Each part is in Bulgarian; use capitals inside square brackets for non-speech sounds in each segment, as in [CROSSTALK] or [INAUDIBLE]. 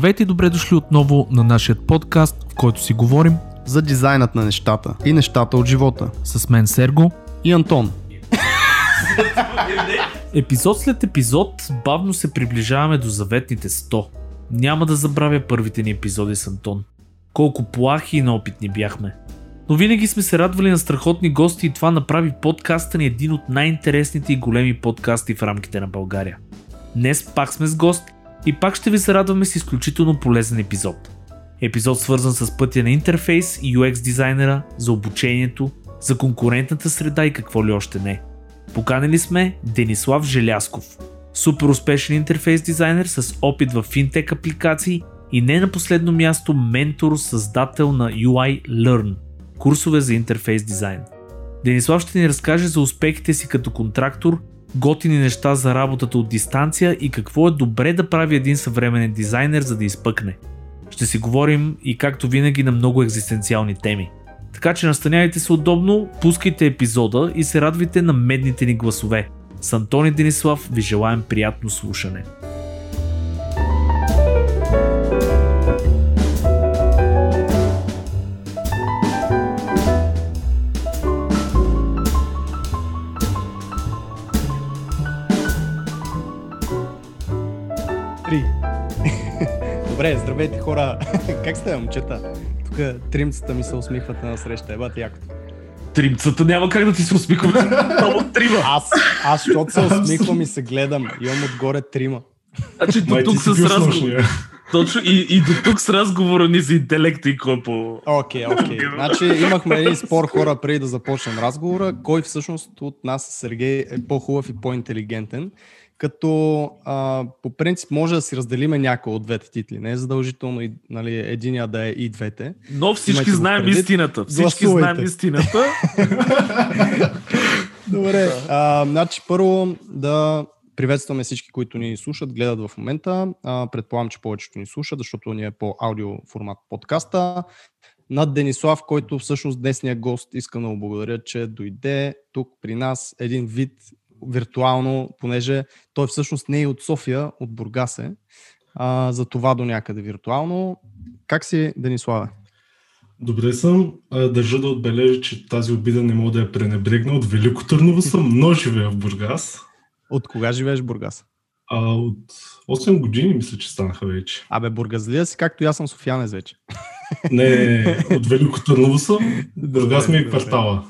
Здравейте и добре дошли отново на нашия подкаст, в който си говорим за дизайнът на нещата и нещата от живота. С мен Серго и Антон. Епизод след епизод бавно се приближаваме до заветните 100. Няма да забравя първите ни епизоди с Антон. Колко плахи и неопитни бяхме. Но винаги сме се радвали на страхотни гости и това направи подкаста ни един от най-интересните и големи подкасти в рамките на България. Днес пак сме с гост и пак ще ви се радваме с изключително полезен епизод. Епизод свързан с пътя на интерфейс и UX дизайнера, за обучението, за конкурентната среда и какво ли още не. Поканили сме Денислав Желясков, супер успешен интерфейс дизайнер с опит в финтек апликации и не на последно място ментор, създател на UI Learn, курсове за интерфейс дизайн. Денислав ще ни разкаже за успехите си като контрактор готини неща за работата от дистанция и какво е добре да прави един съвременен дизайнер, за да изпъкне. Ще си говорим и както винаги на много екзистенциални теми. Така че настаняйте се удобно, пускайте епизода и се радвайте на медните ни гласове. С Антони Денислав ви желаем приятно слушане. Добре, здравейте хора! [LAUGHS] как сте, момчета? Тук тримцата ми се усмихват на среща, ебате якото. Тримцата няма как да ти се усмихвам. Много трима. Аз, аз, защото се усмихвам и се гледам. Имам отгоре трима. Значи до тук с разговор. Точно и, и до тук с разговора ни за интелекта и кой по... Окей, okay, окей. Okay. Значи имахме един спор хора преди да започнем разговора. Кой всъщност от нас, Сергей, е по-хубав и по-интелигентен? Като а, по принцип може да си разделиме някой от двете титли. Не е задължително и, нали, единия да е и двете. Но всички знаем предвид. истината. Всички Гласувайте. знаем истината. [LAUGHS] Добре. А, значи първо да приветстваме всички, които ни слушат, гледат в момента. А, предполагам, че повечето ни слушат, защото ни е по аудио формат подкаста. Над Денислав, който всъщност днесния гост, искам да му благодаря, че дойде тук при нас един вид виртуално, понеже той всъщност не е от София, от Бургас е. А, за това до някъде виртуално. Как си, Дениславе? Добре съм. Държа да отбележа, че тази обида не мога да я пренебрегна. От Велико Търново съм, но живея в Бургас. От кога живееш в Бургас? А, от 8 години мисля, че станаха вече. Абе, бургазлия си, както и аз съм софиянец вече. Не, от Велико Търново съм. [LAUGHS] Бургас ми е квартала.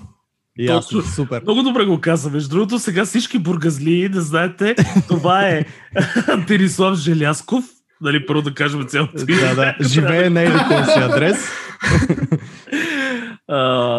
Ясно, супер. Много добре го каза. Между другото, сега всички бургазли, да знаете, това е [LAUGHS] Терислав Желясков. Нали, първо да кажем цялото. Да, да. Живее на елитен си адрес. [LAUGHS]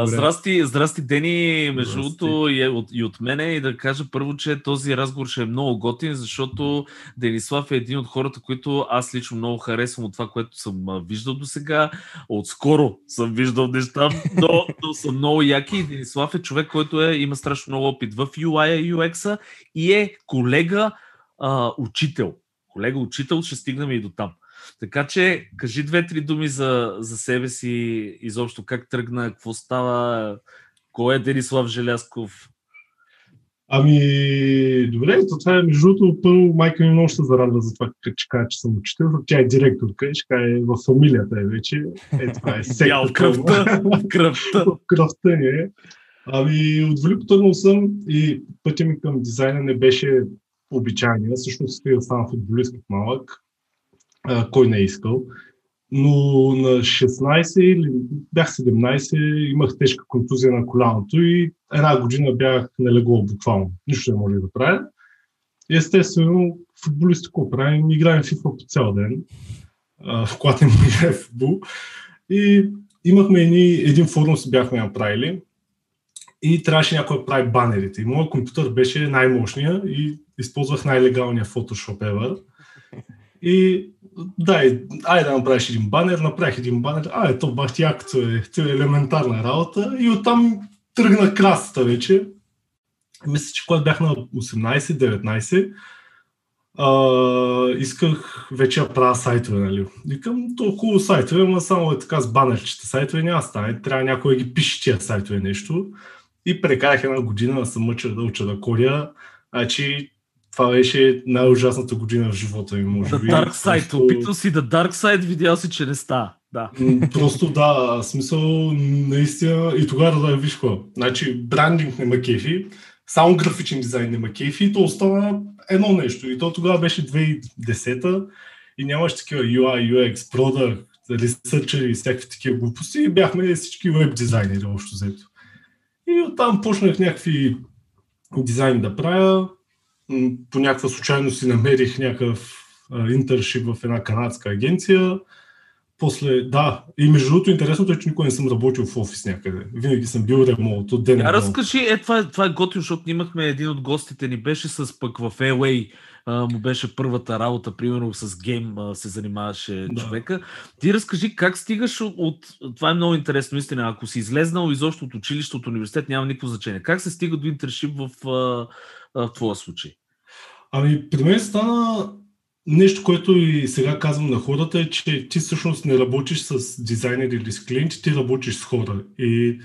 Здрасти, здрасти, Дени, между другото и, от, и от мене и да кажа първо, че този разговор ще е много готин, защото Денислав е един от хората, които аз лично много харесвам от това, което съм виждал до сега. Отскоро съм виждал неща, но, но са много яки и Денислав е човек, който е, има страшно много опит в UI и UX и е колега а, учител. Колега учител, ще стигнем и до там. Така че, кажи две-три думи за, за себе си, изобщо как тръгна, какво става, кой е Денислав Желясков? Ами, добре, то това е между другото, първо майка ми много ще зарадва за това, че кажа, че съм учител, тя е директорка и ще каже, в фамилията е вече. Е, това е секта. в кръвта. кръвта. в кръвта ни е. Ами, от Велико Търново съм и пътя ми към дизайна не беше обичайния. Всъщност исках да стана футболист като малък а, кой не е искал. Но на 16 или бях 17, имах тежка контузия на коляното и една година бях налегло буквално. Нищо не може да правя. Естествено, футболисти какво правим? Играем FIFA по цял ден, а, в когато не [LAUGHS] играе футбол. И имахме едни, един форум си бяхме направили и трябваше някой да прави банерите. И моят компютър беше най-мощния и използвах най-легалния Photoshop ever. И дай, айде да направиш един банер, направих един банер, а ето бах ти якото е, е елементарна работа и оттам тръгна красата вече. Мисля, че когато бях на 18-19, Uh, исках вече да правя сайтове, нали? Викам, то хубаво сайтове, но само е така с банерчета сайтове няма стане. Трябва някой да ги пише тия сайтове нещо. И прекарах една година да съм мъча да уча да кодя. Значи това беше най-ужасната година в живота ми, може би. Dark Side, просто... опитвал си да Dark Side, видял си, че не става. Да. Просто да, смисъл наистина и тогава да виж какво. Значи брандинг не ма кефи, само графичен дизайн не ма кефи и то остана едно нещо. И то тогава беше 2010 и нямаше такива UI, UX, Product, ресърчери и всякакви такива глупости и бяхме всички веб дизайнери общо взето. И оттам почнах някакви дизайни да правя. По някаква случайност си намерих някакъв интершип в една канадска агенция после, да, и между другото интересното е, че никога не съм работил в офис някъде. Винаги съм бил ремонт от ден. Я разкажи, е, това, е, това е готино, защото имахме един от гостите ни, беше с пък в LA, а, му беше първата работа, примерно с гейм а, се занимаваше да. човека. Ти разкажи как стигаш от, от... Това е много интересно, истина. Ако си излезнал изобщо от училище, от университет, няма никакво значение. Как се стига до интершип в, а, а, в твоя случай? Ами, при мен стана нещо, което и сега казвам на хората е, че ти всъщност не работиш с дизайнери или с клиенти, ти работиш с хора. И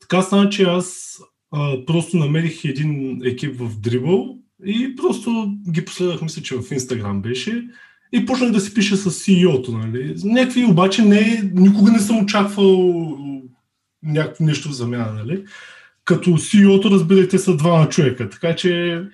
така стана, че аз а, просто намерих един екип в Dribble и просто ги последвах, мисля, че в Instagram беше и почнах да си пиша с CEO-то, нали. Някакви обаче не, никога не съм очаквал някакво нещо в замяна, нали. Като CEO-то, разбирайте, са двама човека, така че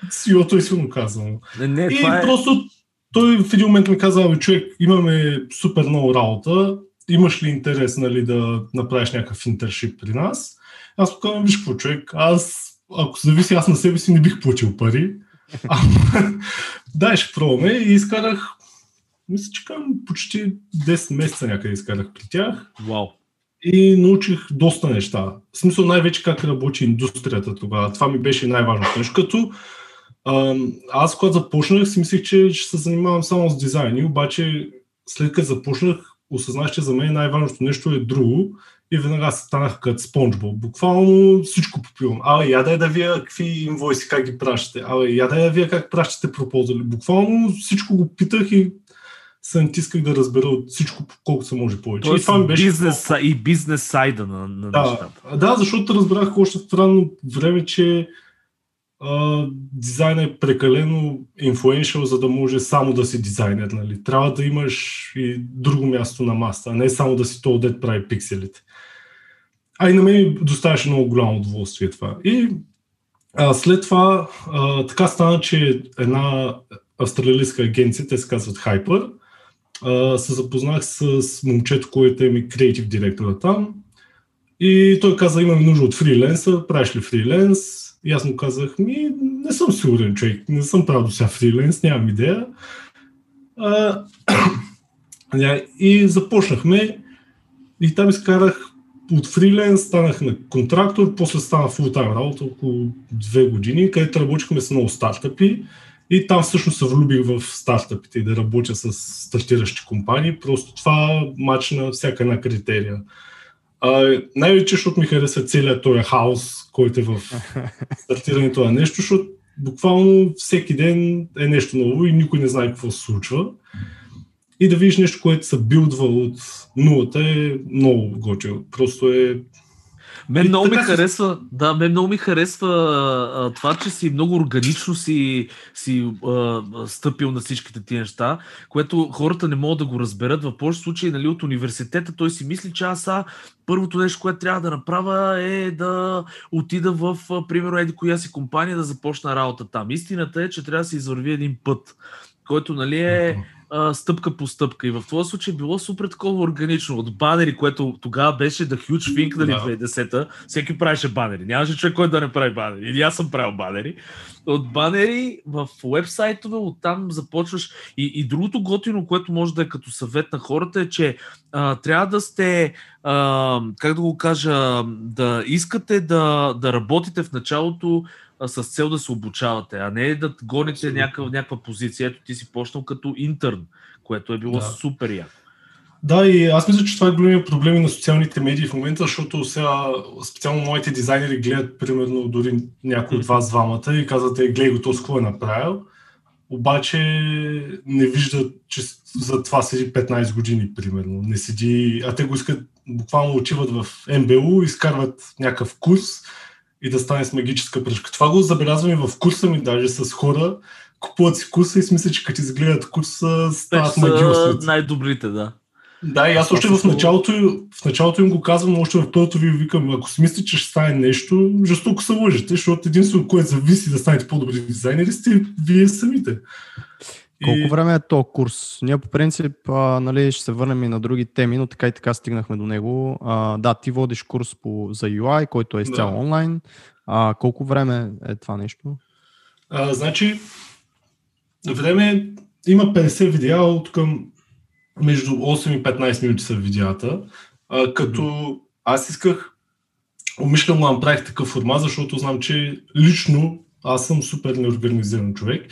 CEO-то е силно казано. Не, не, и е... просто той в един момент ми каза, бе, човек, имаме супер много работа, имаш ли интерес нали, да направиш някакъв интершип при нас? Аз му казвам, виж какво човек, аз, ако зависи аз на себе си, не бих платил пари. [LAUGHS] Дай, ще пробваме и изкарах, мисля, че към почти 10 месеца някъде изкарах при тях. Вау. И научих доста неща. В смисъл най-вече как работи индустрията тогава. Това ми беше най-важното нещо. Като аз когато започнах си мислех, че ще се занимавам само с дизайни, обаче след като започнах, осъзнах, че за мен най-важното нещо е друго и веднага станах като спонжбол. Буквално всичко попивам. Абе, я да вие какви инвойси, как ги пращате. Абе, я да вие как пращате пропозали. Буквално всичко го питах и се натисках да разбера от всичко, колкото се може повече. Тоест, и това ми беше. Бизнес, и бизнес сайда на, на да, нещата. Да, защото разбрах още в ранно време, че дизайн е прекалено инфлуеншъл, за да може само да си дизайнер. Нали? Трябва да имаш и друго място на маста, а не само да си то дет прави пикселите. А и на мен доставяше много голямо удоволствие това. И а, след това а, така стана, че една австралийска агенция, те се казват Hyper, а, се запознах с момчето, което е ми креатив директора там. И той каза, имаме нужда от фриленса, правиш ли фриленс? И аз му казах, ми, не съм сигурен човек, не съм правил до сега фриленс, нямам идея. А, [CLEARS THROAT] и започнахме и там изкарах от фриленс, станах на контрактор, после стана фултайм работа около две години, където работихме с много стартъпи и там всъщност се влюбих в стартъпите и да работя с стартиращи компании. Просто това мач на всяка една критерия. А, най-вече, защото ми хареса целият този хаос, който е в [LAUGHS] стартирането на нещо, защото буквално всеки ден е нещо ново и никой не знае какво се случва. И да видиш нещо, което се билдва от нулата е много готино. Просто е мен много ми харесва, да, мен много ми харесва а, това, че си много органично си, си а, стъпил на всичките тия неща, което хората не могат да го разберат. В повече случаи нали, от университета той си мисли, че аз а, първото нещо, което трябва да направя е да отида в, примерно, еди коя си компания да започна работа там. Истината е, че трябва да се извърви един път, който нали, е а, стъпка по стъпка. И в този случай било супер такова органично. От банери, което тогава беше да huge thing, нали, да. 2010-та, всеки правеше банери. Нямаше човек, който да не прави банери. Или аз съм правил банери. От банери в вебсайтове, оттам започваш. И, и другото готино, което може да е като съвет на хората е, че а, трябва да сте, а, как да го кажа, да искате да, да работите в началото с цел да се обучавате, а не да гоните някаква, някаква позиция. Ето ти си почнал като интерн, което е било да. супер яко. Да, и аз мисля, че това е големия проблем на социалните медии в момента, защото сега специално моите дизайнери гледат, примерно, дори някой от вас двамата и казват, е, гледай го, то какво е направил. Обаче не виждат, че за това седи 15 години, примерно. Не седи, а те го искат, буквално отиват в МБУ, изкарват някакъв курс, и да стане с магическа пръчка. Това го забелязваме в курса ми даже с хора, купуват си курса и си мислят, че като изгледат курса, стават магиосници. най-добрите, да. Да, и аз още в началото, в началото им го казвам, още в първото ви викам, ако си мислите, че ще стане нещо, жестоко се лъжете, защото единствено, което зависи да станете по-добри дизайнери, сте вие самите. Колко и... време е то курс? Ние по принцип а, нали, ще се върнем и на други теми, но така и така стигнахме до него. А, да, ти водиш курс по, за UI, който е изцяло да. онлайн. А, колко време е това нещо? А, значи, време има 50 видеа от към между 8 и 15 минути са видеята, а, като mm-hmm. аз исках умишлено да направих такъв формат, защото знам, че лично аз съм супер неорганизиран човек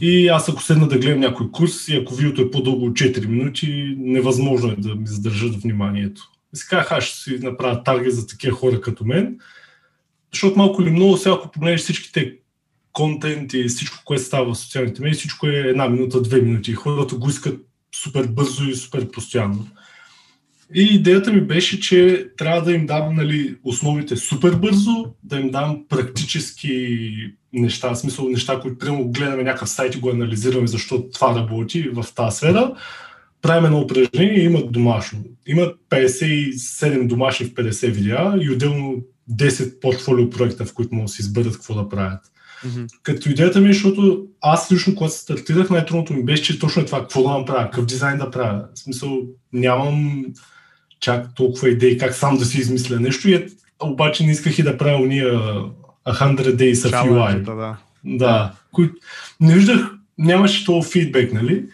и аз ако седна да гледам някой курс и ако видеото е по-дълго от 4 минути, невъзможно е да ми задържат вниманието. И казах, аз ще си направя таргет за такива хора като мен, защото малко или много, сега ако погледнеш всичките контент и всичко, което става в социалните медии, всичко е една минута, две минути. Хората го искат супер бързо и супер постоянно. И идеята ми беше, че трябва да им дам нали, основите супер бързо, да им дам практически неща, в смисъл неща, които прямо гледаме някакъв сайт и го анализираме, защото това работи в тази сфера. Правим едно упражнение и имат домашно. Имат 57 домашни в 50 видеа и отделно 10 портфолио проекта, в които могат да си изберат какво да правят. Mm-hmm. Като идеята ми е, защото аз лично, когато стартирах, най-трудното ми беше, че точно е това, какво да направя, какъв дизайн да правя. В смисъл, нямам чак толкова идеи как сам да си измисля нещо, и е, обаче не исках и да правя уния 100 Days of UI. Да, да. Кои... Не виждах, нямаше това фидбек, нали?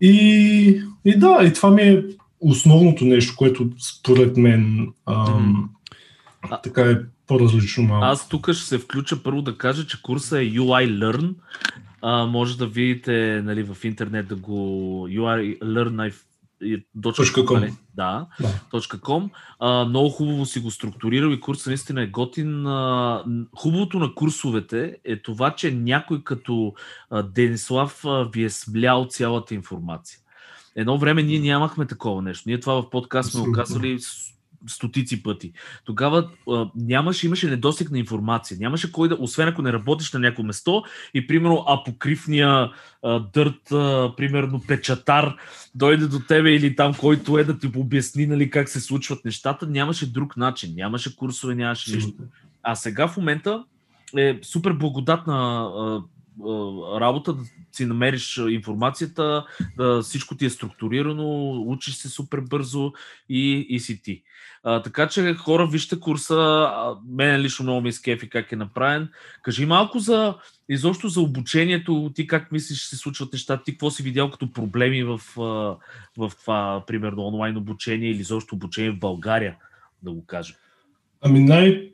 И, и да, и това ми е основното нещо, което според мен ам, mm-hmm. така е по-различно малко. Аз тук ще се включа първо да кажа, че курса е UI Learn. А, може да видите нали, в интернет да го UI Learn .com. Нали? Да, да. .com. А, много хубаво си го структурирал и курсът наистина е готин. А, хубавото на курсовете е това, че някой като а, Денислав а, ви е смлял цялата информация. Едно време ние нямахме такова нещо. Ние това в подкаст сме оказали стотици пъти. Тогава а, нямаше, имаше недостиг на информация. Нямаше кой да, освен ако не работиш на някое место и примерно апокривния а, дърт, а, примерно печатар, дойде до тебе или там който е да ти обясни нали, как се случват нещата, нямаше друг начин. Нямаше курсове, нямаше нищо. А сега в момента е супер благодатна а, работа, да си намериш информацията, да всичко ти е структурирано, учиш се супер бързо и, и си ти. А, така че хора, вижте курса, мен лично много ми скефи как е направен. Кажи малко за, изобщо за обучението, ти как мислиш, че се случват нещата, ти какво си видял като проблеми в, в това, примерно, онлайн обучение или изобщо обучение в България, да го кажем? Ами най-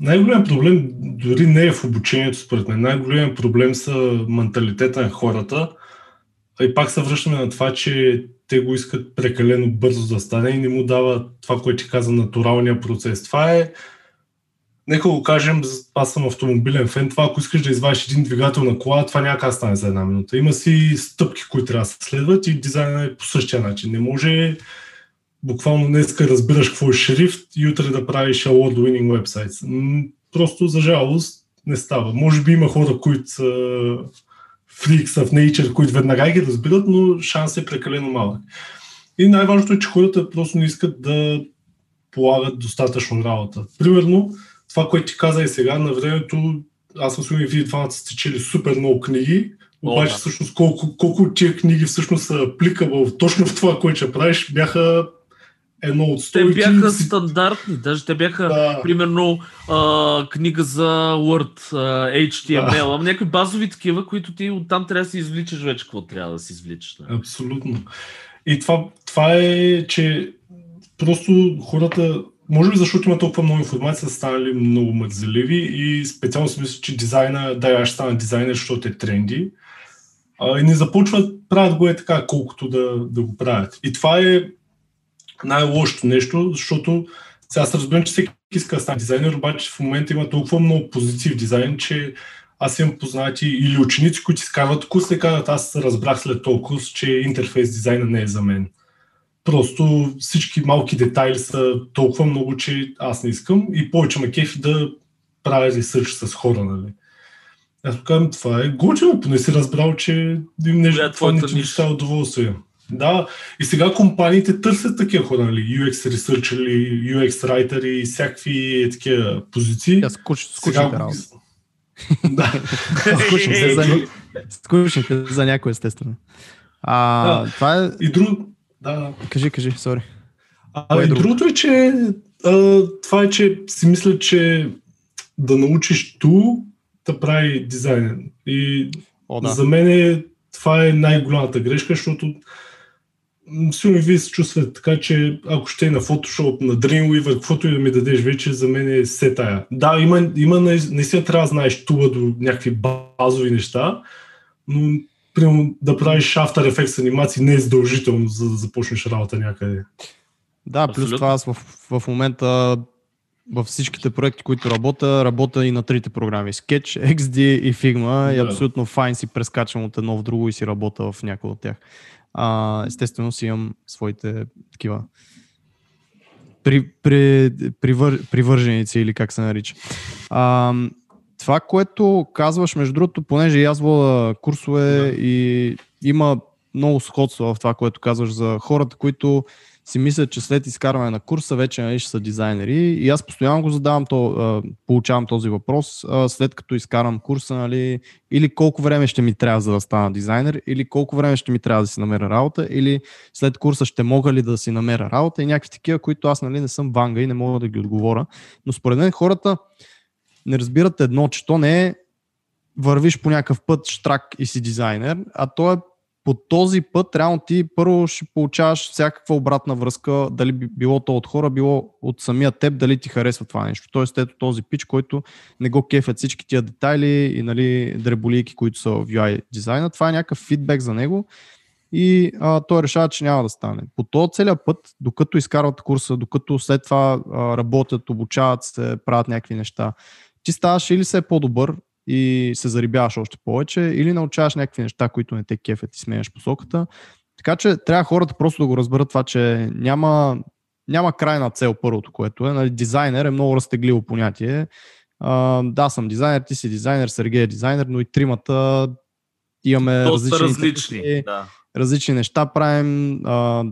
най-голям проблем дори не е в обучението, според мен. Най-голям проблем са менталитета на хората. И пак се връщаме на това, че те го искат прекалено бързо да стане и не му дава това, което ти каза, натуралния процес. Това е, нека го кажем, аз съм автомобилен фен, това ако искаш да извадиш един двигател на кола, това няма как стане за една минута. Има си стъпки, които трябва да се следват и дизайнът е по същия начин. Не може буквално днеска разбираш какво е шрифт и утре да правиш award-winning websites. Просто за жалост не става. Може би има хора, които са freaks of nature, които веднага ги разбират, но шанс е прекалено малък. И най-важното е, че хората просто не искат да полагат достатъчно работа. Примерно, това, което ти каза и сега, на времето, аз съм сигурен, вие двамата сте чели супер много книги, обаче всъщност колко, колко от тия книги всъщност са апликабъл точно в това, което ще правиш, бяха едно от стойки. Те бяха стандартни, даже те бяха, да. примерно, а, книга за Word, а, HTML, да. ама някакви базови такива, които ти оттам трябва да си извличаш вече какво трябва да си извличаш. Да. Абсолютно. И това, това е, че просто хората, може би защото има толкова много информация, са станали много мързеливи и специално си мисля, че дизайна, да, аз ще стана дизайнер, защото е тренди. А, и не започват, правят го е така, колкото да, да го правят. И това е най-лошото нещо, защото сега аз разбирам, че всеки иска да стане дизайнер, обаче в момента има толкова много позиции в дизайн, че аз имам познати или ученици, които изкарват курс и казват, аз разбрах след този курс, че интерфейс дизайна не е за мен. Просто всички малки детайли са толкова много, че аз не искам и повече ме кефи да правя ресърч с хора, нали. Аз казвам, това е готино, поне си разбрал, че им нещо, е това не ти доставя удоволствие. Да, и сега компаниите търсят такива хора, нали? UX researcher или UX writer и всякакви такива позиции. Тя скуч, скучните работа. [LAUGHS] да. Скучните за, скучните за някой, естествено. А, Да. това е... И друг... Да, да. Кажи, кажи, сори. А, е и друго? другото е, че а, това е, че си мисля, че да научиш ту да прави дизайнер. И О, да. да. за мен е, това е най-голямата грешка, защото и вие се чувствате така, че ако ще е на Photoshop, на Dreamweaver, каквото и да ми дадеш вече, за мен е все тая. Да, има, има наис- наистина трябва да знаеш туба до някакви базови неща, но примерно да правиш After Effects анимации не е задължително, за да започнеш работа някъде. Да, плюс Абсолютно. това аз в, в момента във всичките проекти, които работя, работя и на трите програми. Sketch, XD и Figma и Да. абсолютно файн си прескачам от едно в друго и си работя в някой от тях. А, естествено си имам своите такива при, при, привър, привърженици или как се нарича. А, това, което казваш, между другото, понеже и аз вода курсове Да. и има много сходство в това, което казваш за хората, които си мислят, че след изкарване на курса вече нали, ще са дизайнери. И аз постоянно го задавам, то, получавам този въпрос, след като изкарам курса, нали, или колко време ще ми трябва за да стана дизайнер, или колко време ще ми трябва да си намеря работа, или след курса ще мога ли да си намеря работа и някакви такива, които аз нали, не съм ванга и не мога да ги отговоря. Но според мен хората не разбират едно, че то не е вървиш по някакъв път штрак и си дизайнер, а то е по този път реално ти първо ще получаваш всякаква обратна връзка, дали би- било то от хора, било от самия теб, дали ти харесва това нещо. Тоест ето този пич, който не го кефят всички тия детайли и нали, дреболийки, които са в UI дизайна. Това е някакъв фидбек за него и а, той решава, че няма да стане. По този целият път, докато изкарват курса, докато след това а, работят, обучават се, правят някакви неща, ти ставаш или все по-добър и се зарибяваш още повече, или научаваш някакви неща, които не те кефят и сменяш посоката. Така че трябва хората просто да го разберат това, че няма, няма крайна цел първото, което е. Нали, дизайнер е много разтегливо понятие. А, да, съм дизайнер, ти си дизайнер, Сергей е дизайнер, но и тримата имаме Доста различни, различни. Да. различни неща правим. А,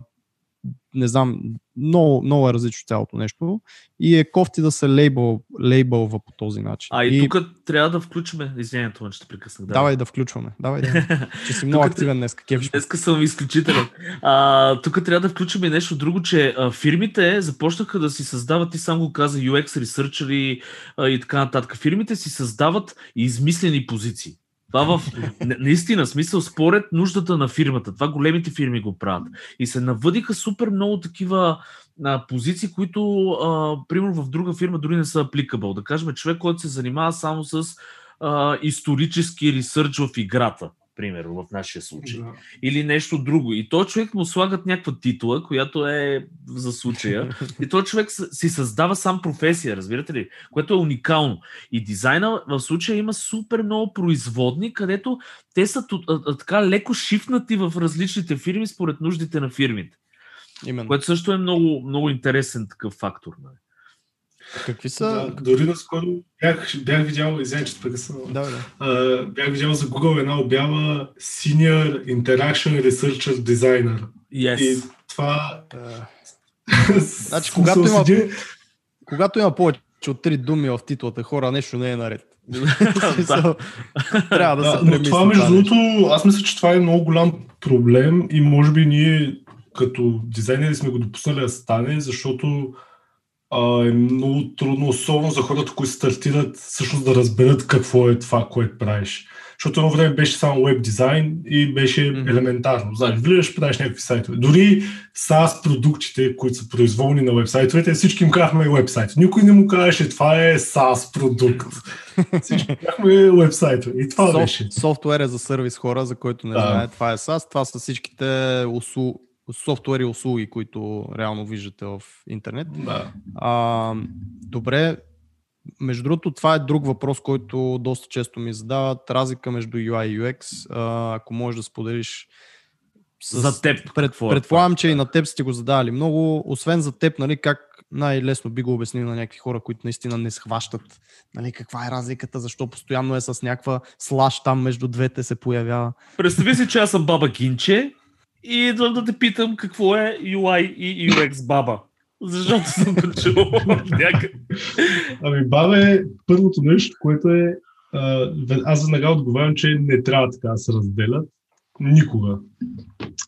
не знам, много, много е различно цялото нещо и е кофти да се лейбъл, лейбълва по този начин. А и, тук трябва да включим. Извинението, ме, че те прекъснах. Да. Давай да включваме. Давай да. [LAUGHS] Че си много активен днес. Ще... Днеска съм изключителен. А, тук трябва да включим и нещо друго, че а, фирмите започнаха да си създават, ти сам го каза, UX ресърчери и така нататък. Фирмите си създават измислени позиции. Това в на- наистина смисъл според нуждата на фирмата. Това големите фирми го правят. И се навъдиха супер много такива а, позиции, които а, примерно в друга фирма дори не са applicable. Да кажем, човек, който се занимава само с а, исторически ресърч в играта, примерно в нашия случай Да. или нещо друго. И този човек му слагат някаква титла, която е за случая. [LAUGHS] И този човек си създава сам професия, разбирате ли? Което е уникално. И дизайна в случая има супер много производни, където те са така леко шифнати в различните фирми според нуждите на фирмите. Именно. Което също е много, много интересен такъв фактор. нали? Какви са... Да, дори наскоро бях, бях видял, извиня, че прекъсвам, Да, да. а, бях видял за Google една обява Senior Interaction Researcher Designer. Yes. И това... [LAUGHS] Значи, когато има- Когато има повече от три думи в титлата, хора, нещо не е наред. [LAUGHS] Трябва да, Да, се но премисли това, между другото, аз мисля, че това е много голям проблем и може би ние като дизайнери сме го допуснали да стане, защото а, е много трудно, особено за хората, които стартират, всъщност да разберат какво е това, което правиш. Защото едно време беше само веб дизайн и беше Мгм. елементарно. Знаеш, влизаш, правиш някакви сайтове. Дори SaaS продуктите, които са произволни на вебсайтовете, всички им казахме вебсайт. Никой не му казваше, това е SaaS продукт. [LAUGHS] Всички казахме вебсайтове. И това Софт- беше. Софтуер е за сервис хора, за който не Да. знае. Това е SaaS. Това са всичките усу... софтуери и услуги, които реално виждате в интернет. Да. А, добре, между другото, това е друг въпрос, който доста често ми задават. Разлика между UI и UX. А, ако можеш да споделиш с... За теб. Пред, какво е предполагам, това? че и на теб сте го задавали много. Освен за теб, нали, как най-лесно би го обяснил на някакви хора, които наистина не схващат нали, каква е разликата, защо постоянно е с някаква слаш там между двете се появява. Представи си, че аз съм баба Кинче и идвам да те питам какво е UI и UX баба. Защото съм го някъде. Ами баба е първото нещо, което е аз веднага отговарям, че не трябва така да се разделят. Никога.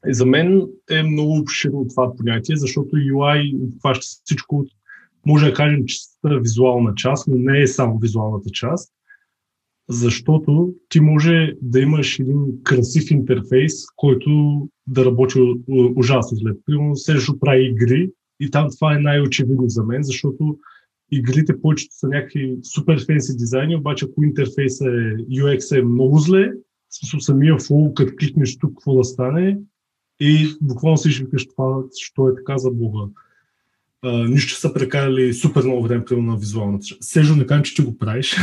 И за мен е много обширно това понятие, защото UI обхваща всичко, може да кажем, че е визуална част, но не е само визуалната част, защото ти може да имаш един красив интерфейс, който да работи ужасно след. Примерно, Сержо прави игри и там това е най-очевидно за мен, защото игрите повечето са някакви супер фенси дизайни, обаче ако интерфейса е, UX е много зле, смисъл самия флоу, като кликнеш тук, какво да стане, и буквално си викаш това, що е така за Бога. Нищо са прекарали супер много време примерно на визуалната. Сежо не кажа, че ти го правиш,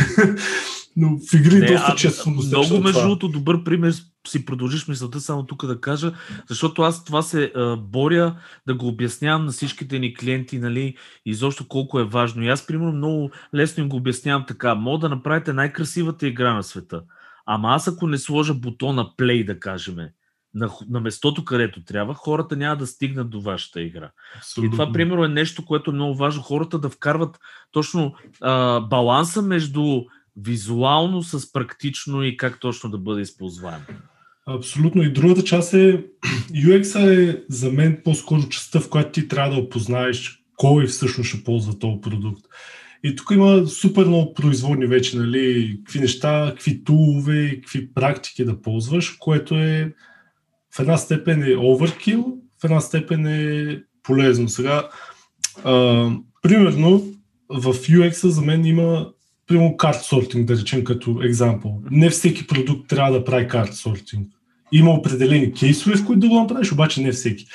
[LAUGHS] но в игри не, доста а, често съм Много между другото добър пример си продължиш мисълта само тук да кажа, защото аз това се а, боря да го обяснявам на всичките ни клиенти, нали, изобщо колко е важно. И аз, примерно, много лесно им го обяснявам така. Мога да направите най-красивата игра на света. Ама аз ако не сложа бутона play, да кажем, на, на местото, където трябва, хората няма да стигнат до вашата игра. Абсолютно. И това, примерно, е нещо, което е много важно. Хората да вкарват точно а, баланса между визуално с практично и как точно да бъде използваем. Абсолютно. И другата част е, [CLEARS THROAT] UX е за мен по-скоро частта, в която ти трябва да опознаеш кой всъщност ще ползва този продукт. И тук има супер много производни вече, нали, какви неща, какви тулове, какви практики да ползваш, което е в една степен е overkill, в една степен е полезно. Сега, а, примерно, в UX за мен има примерно карт сортинг, да речем като екзампъл. Не всеки продукт трябва да прави карт сортинг. Има определени кейсове, в които да го направиш, обаче не всеки.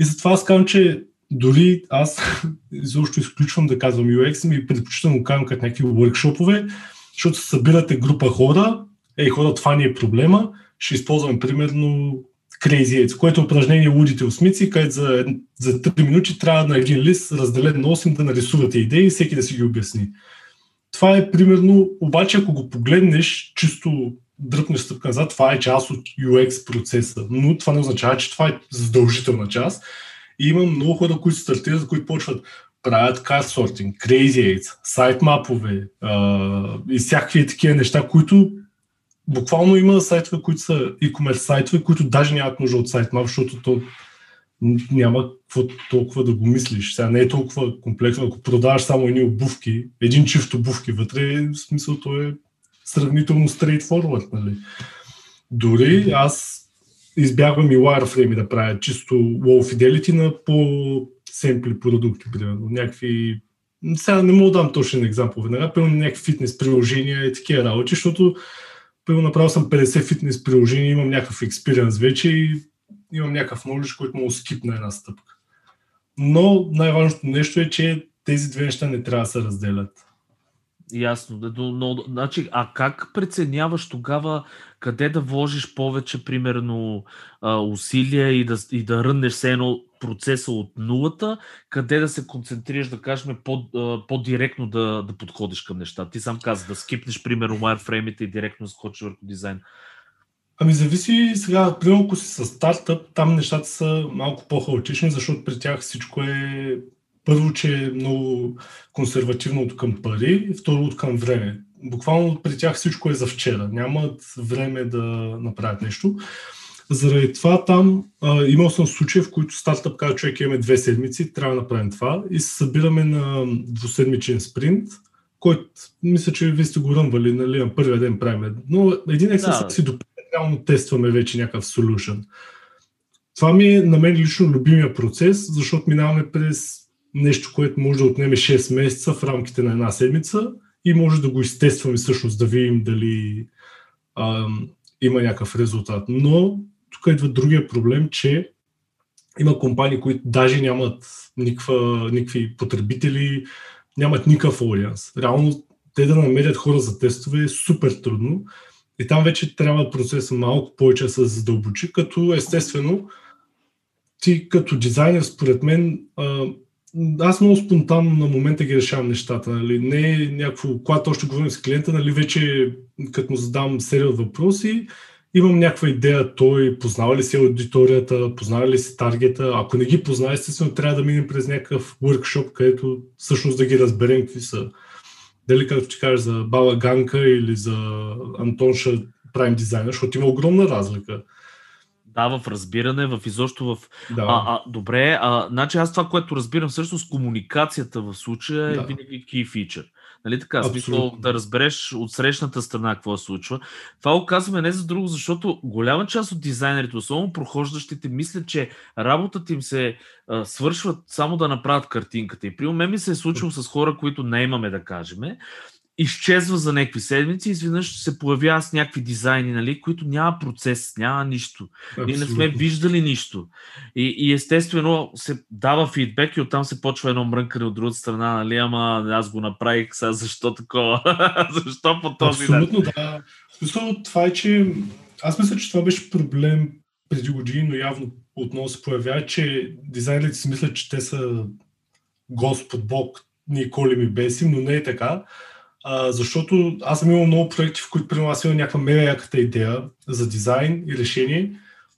И затова аз казвам, че дори аз [LAUGHS] изобщо изключвам да казвам UX ми предпочитам да казвам като някакви workshoпове, защото събирате група хора, ей хора, това ни е проблема, ще използваме примерно Crazy Aids, което е упражнение лудите осмици, където за, за 3 минути трябва на един лист, разделен на 8, да нарисувате идеи и всеки да си ги обясни. Това е примерно, обаче ако го погледнеш чисто дръпнеш стъпка назад, това е част от UX процеса, но това не означава, че това е задължителна част. И има много хора, които стартират, които почват правят карт сортинг, crazy aids, сайт мапове и всякакви такива неща, които буквално има сайтове, които са e-commerce сайтове, които даже нямат нужда от сайт мап, защото то няма какво толкова да го мислиш. Сега не е толкова комплексно. Ако продаваш само едни обувки, един чифт обувки вътре, в смисъл то е сравнително straightforward. Нали? Дори аз избягвам и wireframe да правя чисто low fidelity на по-семпли продукти, примерно. Някакви сега не мога да дам точен екзампъл веднага, пълно някакви фитнес приложения и такива работи, защото пълно направил съм 50 фитнес приложения, имам някакъв експириенс вече и имам някакъв knowledge, който му скипна една стъпка. Но най-важното нещо е, че тези две неща не трябва да се разделят. Ясно. Но, но, значи, а как преценяваш тогава къде да вложиш повече, примерно, усилия и да, и да рънеш се едно процеса от нулата, къде да се концентрираш, да кажем, по, по-директно да, да подходиш към нещата. Ти сам каза да скипнеш, примерно, wireframe и директно скочиш върху дизайн. Ами зависи сега, примерно ако си с стартъп, там нещата са малко по-хаотични, защото при тях всичко е първо, че е много консервативно от към пари, второ от към време. Буквално при тях всичко е за вчера. Нямат време да направят нещо. Заради това там а, имал съм случаи, в които стартъп казва, човек имаме две седмици, трябва да направим това и се събираме на двуседмичен спринт, който мисля, че вие сте го ръмвали, нали, на първия ден правим. Но един ексерсайз да. си допълнително тестваме вече някакъв solution. Това ми е на мен лично любимия процес, защото минаваме през нещо, което може да отнеме 6 месеца в рамките на една седмица и може да го изтестваме всъщност, да видим дали ам, има някакъв резултат. Но тук идва другия проблем, че има компании, които даже нямат никаква, никакви потребители, нямат никакъв аудиенс. Реално те да намерят хора за тестове е супер трудно и там вече трябва процеса малко повече да се задълбочи, като естествено ти като дизайнер, според мен, аз много спонтанно на момента ги решавам нещата. Нали? Не е някакво, когато още говорим с клиента, нали, вече като му задам серия от въпроси, имам някаква идея той познава ли си аудиторията, познава ли си таргета. Ако не ги познава, естествено трябва да минем през някакъв workshop, където всъщност да ги разберем какви са. Дали както ти кажеш за Баба Ганка или за Антон ще правим дизайна, защото има огромна разлика. Да, в разбиране, в изобщо в... Да. А, а, добре, а, значи аз това, което разбирам, всъщност комуникацията в случая е Да. винаги key feature. Нали така? Смисъл да разбереш от срещната страна какво се случва. Това го казваме не за друго, защото голяма част от дизайнерите, особено прохождащите, мислят, че работата им се а, свършват само да направят картинката. И при мен ми се е случило с хора, които не имаме да кажем, изчезва за някакви седмици и изведнъж се появява с някакви дизайни, нали, които няма процес, няма нищо. Ние не сме Абсолютно. виждали нищо. И, и естествено се дава фидбек и оттам се почва едно мрънкане от другата страна, нали, ама аз го направих, сега защо такова? [LAUGHS] защо по този начин? Абсолютно, да. Смисъл, това е, че аз мисля, че това беше проблем преди години, но явно отново се появява, че дизайнерите си мислят, че те са Господ Бог, ние колим и бесим, но не е така. А, защото аз съм имал много проекти, в които примерно аз имам някаква мега яката идея за дизайн и решение,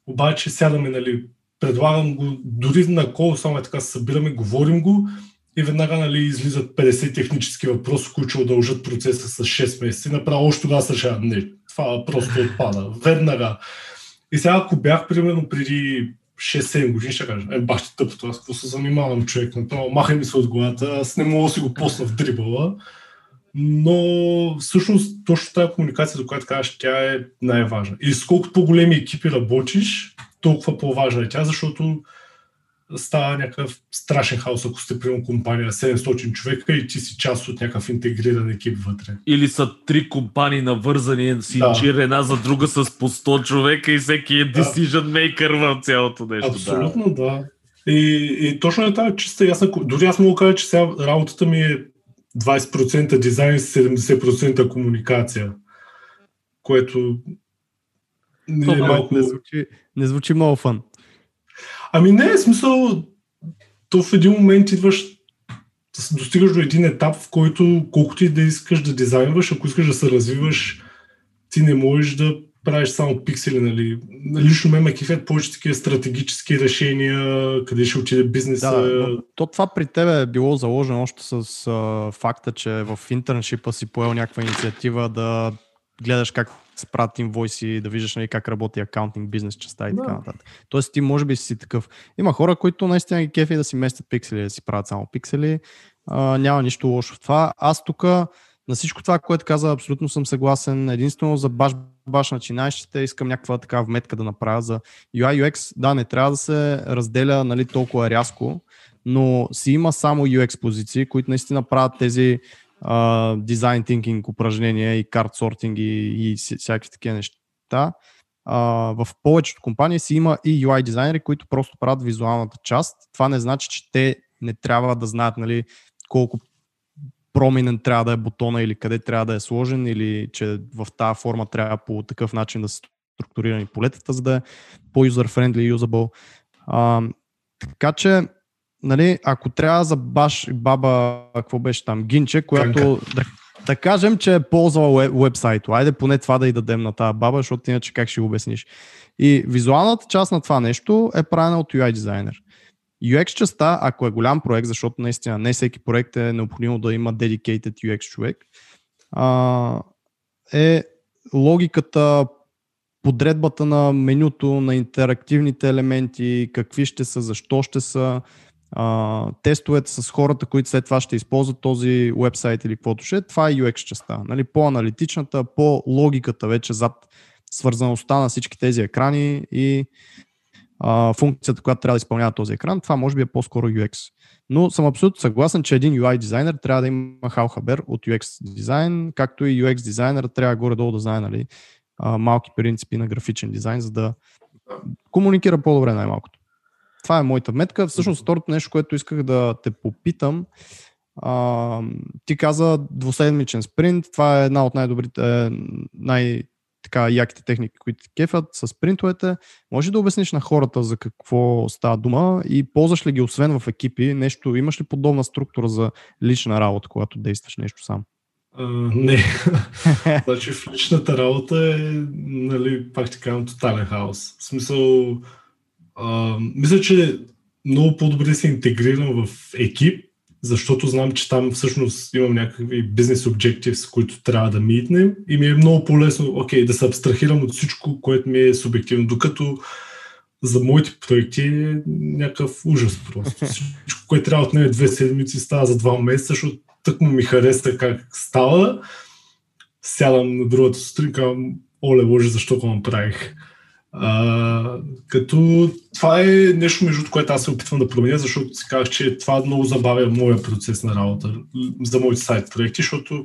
обаче сядаме, нали, предлагам го, дори на кол, само е така се събираме, говорим го и веднага нали, излизат 50 технически въпроси, които ще удължат процеса с 6 месеца. Направо още тогава решава, не, това просто отпада. Веднага. И сега, ако бях примерно преди 6-7 години, ще кажа, е, баш тъпото, аз какво се занимавам човек, направо махай ми се от главата, аз не мога да си го посна в дрибъла. Но всъщност точно тази комуникация, за която казваш, тя е най-важна. И с колкото по-големи екипи работиш, толкова по-важна е тя, защото става някакъв страшен хаос, ако сте примерно компания 700 човека и ти си част от някакъв интегриран екип вътре. Или са три компании навързани с инжир, една за друга с по 100 човека и всеки е decision maker в цялото нещо. Абсолютно, да. да. И, и точно е тази чиста ясна. Дори аз мога да кажа, че сега работата ми е 20% дизайн, 70% комуникация. Което не е малко... Не звучи, не звучи много фън. Ами не, е смисъл, то в един момент идваш, достигаш до един етап, в който колкото и да искаш да дизайнваш, ако искаш да се развиваш, ти не можеш да правиш само пиксели, нали. Лично ме ме кефят повече такива стратегически решения, къде ще отиде бизнеса. Да, но то това при тебе е било заложено още с а, факта, че в интерншипа си поел някаква инициатива да гледаш как се правят инвойси, да виждаш нали, как работи акаунтинг, бизнес частта и Да. така нататък. Тоест ти може би си такъв. Има хора, които наистина ги кефи да си местят пиксели, да си правят само пиксели. А, няма нищо лошо в това. Аз тук на всичко това, което каза, абсолютно съм съгласен. Единствено за баш, баш начинаещите искам някаква такава вметка да направя за UI UX. Да, не трябва да се разделя нали, толкова рязко, но си има само UX позиции, които наистина правят тези дизайн тинкинг упражнения и карт сортинг и, и всякакви такива неща. А, в повечето компании си има и UI дизайнери, които просто правят визуалната част. Това не значи, че те не трябва да знаят нали, колко проминен трябва да е бутона или къде трябва да е сложен или че в тази форма трябва по такъв начин да са структурирани полетата, за да е по-user-friendly, usable. А, така че, нали, ако трябва за баш и баба, какво беше там, Гинче, която да, да кажем, че е ползвала уеб, уебсайто. Айде поне това да й дадем на тази баба, защото иначе как ще го обясниш. И визуалната част на това нещо е правена от UI дизайнер. UX частта, ако е голям проект, защото наистина не всеки проект е необходимо да има dedicated UX човек, а, е логиката, подредбата на менюто, на интерактивните елементи, какви ще са, защо ще са, а, тестовете с хората, които след това ще използват този вебсайт или каквото ще е, това е UX частта. Нали? По-аналитичната, по-логиката вече зад свързаността на всички тези екрани и а, функцията, която трябва да изпълнява този екран, това може би е по-скоро UX. Но съм абсолютно съгласен, че един UI дизайнер трябва да има халхабер от UX дизайн, както и UX дизайнер трябва горе-долу да знае нали, а, малки принципи на графичен дизайн, за да комуникира по-добре най-малкото. Това е моята метка. Всъщност, второто нещо, което исках да те попитам, а, ти каза двуседмичен спринт, това е една от най-добрите, най- така яките техники, които кефят с принтовете. Може да обясниш на хората за какво става дума и ползваш ли ги освен в екипи? Нещо, имаш ли подобна структура за лична работа, когато действаш нещо сам? Uh, не. [LAUGHS] значи в личната работа е, нали, пак ти казвам, тотален хаос. В смисъл, uh, мисля, че много по-добре се интегрирам в екип, защото знам, че там всъщност имам някакви бизнес objectives, които трябва да митнем и ми е много по-лесно okay, да се абстрахирам от всичко, което ми е субективно, докато за моите проекти е някакъв ужас просто. [LAUGHS] Всичко, което трябва да отнеме две седмици, става за два месеца, защото тък му ми хареса как става. Сядам на другата сутрин, казвам, оле боже, защо го направих? А, като това е нещо, между което аз се опитвам да променя, защото си казах, че това много забавя моя процес на работа за моите сайт проекти, защото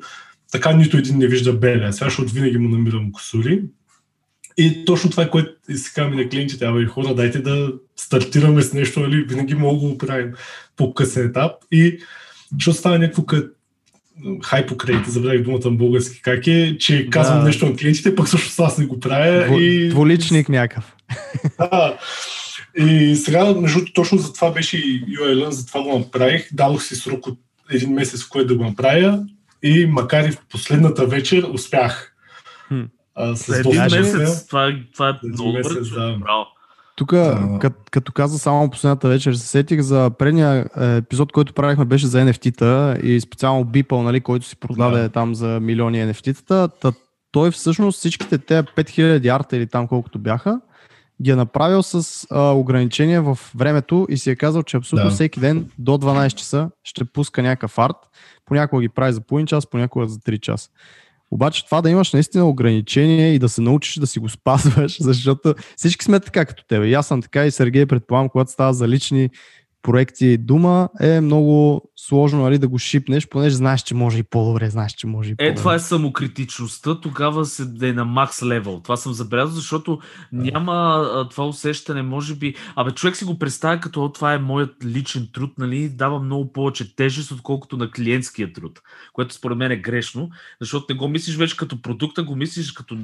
така нито един не вижда белия сега, защото винаги му намирам косури. И точно това е, което си казвам на клиентите, абе хора, дайте да стартираме с нещо, нали, винаги мога да го правим по късен етап. И ще става някакво като хайпокредит, забравих думата на български, как е, че казвам да. нещо на клиентите, пък също аз не го правя. Дво, и... Дволичник някакъв. [LAUGHS] Да. И сега, между точно за това беше и ULN, за това го направих. Дадох си срок от един месец, в който да го направя и макар и в последната вечер успях. Хм. А, с един месец, това, това е много бързо. Да. Браво. Тук, а... като, като каза само последната вечер, се сетих за предния е, епизод, който правихме, беше за NFT-та и специално Beeple, нали, който си продаде да. там за милиони NFT-та. Та, той всъщност всичките те 5000 арта или там колкото бяха, ги е направил с а, ограничение в времето и си е казал, че абсолютно да. всеки ден до 12 часа ще пуска някакъв арт. Понякога ги прави за половин час, понякога за 3 часа. Обаче това да имаш наистина ограничение и да се научиш да си го [LAUGHS] спазваш, защото всички сме така като тебе. И аз съм така и Сергей предполагам, когато става за лични проекти дума, е много сложно нали, да го шипнеш, понеже знаеш, че може и по-добре, знаеш, че може и по-добре. Е, това е самокритичността, тогава се да е на макс левел. Това съм забелязал, защото няма а, това усещане, може би... Абе, човек си го представя като това е моят личен труд, нали, дава много повече тежест, отколкото на клиентския труд, което според мен е грешно, защото не го мислиш вече като продукта, го мислиш като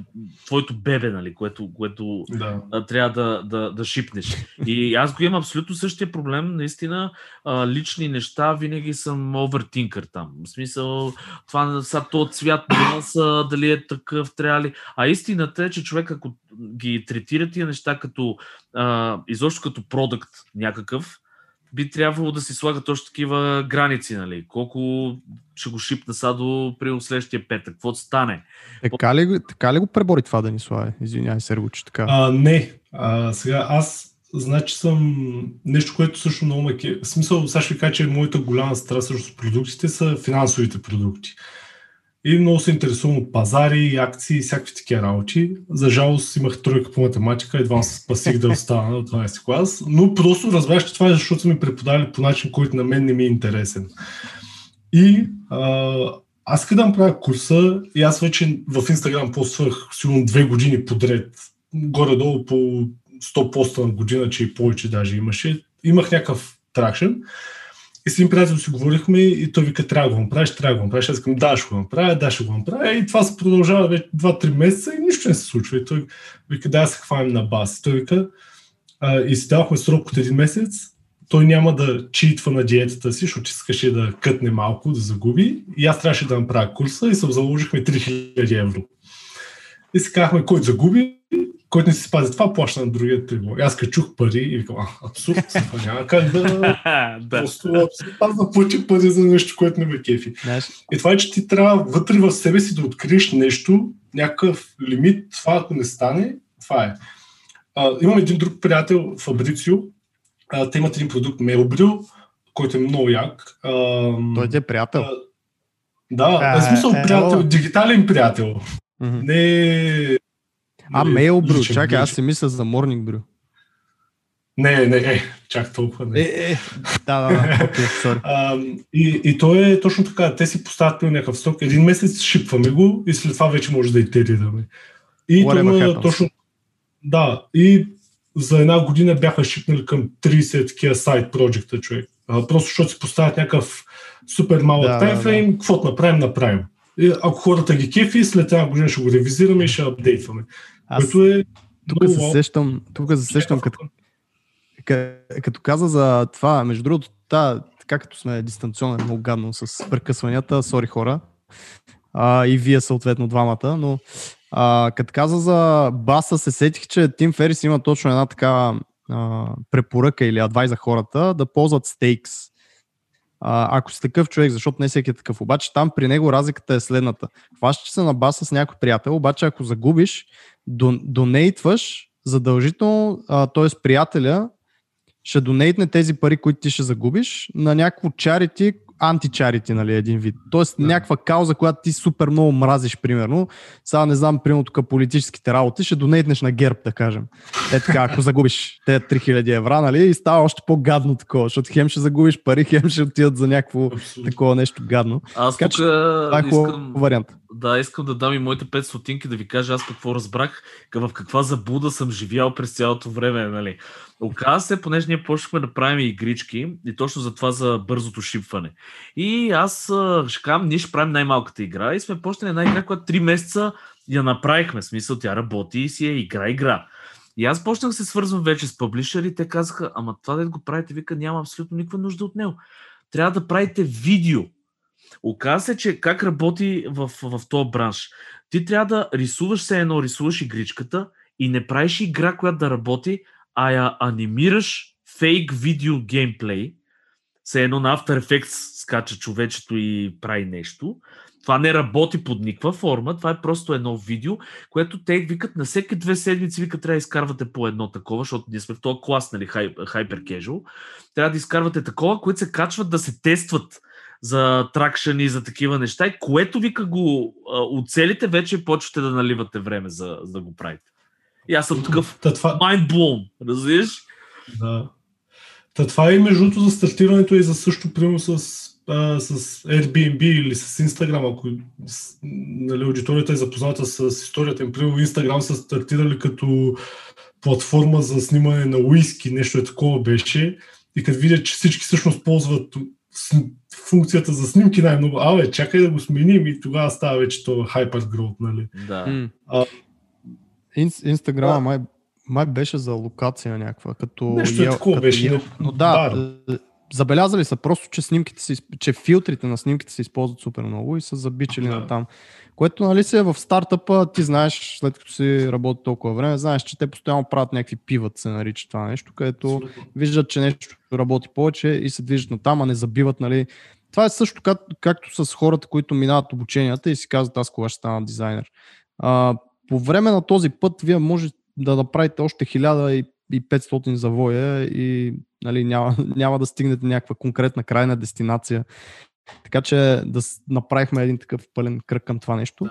твоето бебе, нали, което, което да. трябва да, да, да шипнеш. И аз го имам абсолютно същия проблем, наистина, а, лични неща винаги съм овертинкър там. В смисъл, това са то цвят са, дали е такъв, трябва ли. А истината е, че човек, ако ги третира тия неща като а, изобщо като продукт някакъв, би трябвало да си слага точно такива граници, нали? Колко ще го шипна са до при следващия петък, какво стане. Така ли, така ли го пребори това да ни? Извинявай, Серго, че така. А, не. А, сега аз Значи съм нещо, което също много ме В смисъл, сега ще кажа, че моята голяма страст с продуктите са финансовите продукти. И много се интересувам от пазари, акции всякакви такива работи. За жалост имах тройка по математика, едва се спасих да остана от 12 клас, но просто разбрах, че това е защото са ми преподали по начин, който на мен не ми е интересен. И а, аз къде да правя курса и аз вече в Инстаграм поствах сигурно две години подред, горе-долу по 100 поста на година, че и повече даже имаше. Имах някакъв тракшен. И с един приятел си говорихме и той вика, трябва да го направиш, трябва да го направиш. Аз казвам, да, ще го направя, да, ще го направя. И това се продължава вече 2-3 месеца и нищо не се случва. И той вика, да, се хванем на бас. И той вика, а, и си давахме срок от един месец, той няма да читва на диетата си, защото искаше да кътне малко, да загуби. И аз трябваше да направя курса и се заложихме 3000 евро. И си казахме, който загуби, който не си спази това, плаща на другия трибун. Аз като чух пари и викам, а, абсурд, това [LAUGHS] няма как да... [LAUGHS] да. Просто абсурд, аз да платя пари за нещо, което не ме кефи. И това е, че ти трябва вътре в себе си да откриеш нещо, някакъв лимит, това ако не стане, това е. А, имам един друг приятел, Фабрицио, а, те имат един продукт Мелбрил, който е много як. А, Той е приятел. А, да, в смисъл приятел, дигитален приятел. Mm-hmm. Не а, Мейл Брю, чакай, аз си мисля за Morning Brew. Не, не, е, чак толкова не. Е, е, да, да, да, [LAUGHS] okay, а, и, и то е точно така, те си поставят при някакъв сток, един месец шипваме го и след това вече може да итерираме. И Whatever това точно, да, и за една година бяха шипнали към 30 такива сайт проекта човек. А, просто защото си поставят някакъв супер малък да, таймфрейм, да, да. каквото направим, направим. И ако хората ги кефи, след една година ще го ревизираме и ще апдейтваме. Аз Което е тук се сещам, тук се сещам като, ка- като каза за това, между другото, та, така като сме дистанционно много гадно с прекъсванията, сори хора, а, и вие съответно двамата, но а, като каза за баса, се сетих, че Тим Ферис има точно една така а, препоръка или адвай за хората да ползват стейкс. А, ако си такъв човек, защото не всеки е такъв, обаче там при него разликата е следната. Хващаш се на баса с някой приятел, обаче ако загубиш, дон- донейтваш задължително, т.е. приятеля ще донейтне тези пари, които ти ще загубиш на някакво чарити, античарити, нали, един вид. Тоест Да. някаква кауза, която ти супер много мразиш, примерно. Сега не знам, примерно тук политическите работи, ще донейтнеш на герб, да кажем. Е така, ако загубиш тези 3000 евра, нали, и става още по-гадно такова, защото хем ще загубиш пари, [LAUGHS] хем ще отидат за някакво Абсолютно. такова нещо гадно. Аз Така тук че Това е искам, вариант. Да, искам да дам и моите 5 стотинки да ви кажа аз какво разбрах, в каква заблуда съм живял през цялото време. Нали. Оказва се, понеже ние почнахме да правим игрички и точно за това за бързото шипване. И аз ще кажам, ние ще правим най-малката игра и сме почнали една игра, която 3 месеца я направихме. В смисъл, тя работи и си е игра-игра. И аз почнах се свързвам вече с публишери те казаха, ама това да го правите, вика, няма абсолютно никаква нужда от него. Трябва да правите видео. Оказва се, че как работи в, в този бранш. Ти трябва да рисуваш се едно, рисуваш игричката и не правиш игра, която да работи, а я анимираш фейк видео геймплей. Се едно на After Effects скача човечето и прави нещо. Това не работи под никаква форма, това е просто едно видео, което те викат на всеки две седмици, викат трябва да изкарвате по едно такова, защото ние сме в този клас, нали, хайпер кежуал. Трябва да изкарвате такова, които се качват да се тестват за тракшън и за такива неща, и което вика го оцелите, вече почвате да наливате време за, за да го правите. И аз съм такъв Та, това, mind blown, разбираш? да. Та, това е и между другото за стартирането и за също, примерно с, а, с Airbnb или с Instagram, ако с, нали, аудиторията е запозната с историята им. Примерно Instagram са стартирали като платформа за снимане на уиски, нещо е такова беше. И като видят, че всички всъщност ползват функцията за снимки най-много, абе, чакай да го сменим и тогава става вече това hyper нали? Да. А- Инс, Инстаграма Да. май, май беше за локация някаква, като Нещо е такова като беше, не- Но да, е, забелязали са просто, че снимките се, че филтрите на снимките се използват супер много и са забичали Да. на там. Което нали си е в стартъпа, ти знаеш, след като си работи толкова време, знаеш, че те постоянно правят някакви пиват, се нарича това нещо, където Абсолютно. виждат, че нещо работи повече и се движат на там, а не забиват, нали. Това е също как, както с хората, които минават обученията и си казват, аз кога ще стана дизайнер. А, по време на този път вие може да направите още 1500 завоя и нали, няма, [LAUGHS] няма да стигнете някаква конкретна крайна дестинация. Така че да направихме един такъв пълен кръг към това нещо.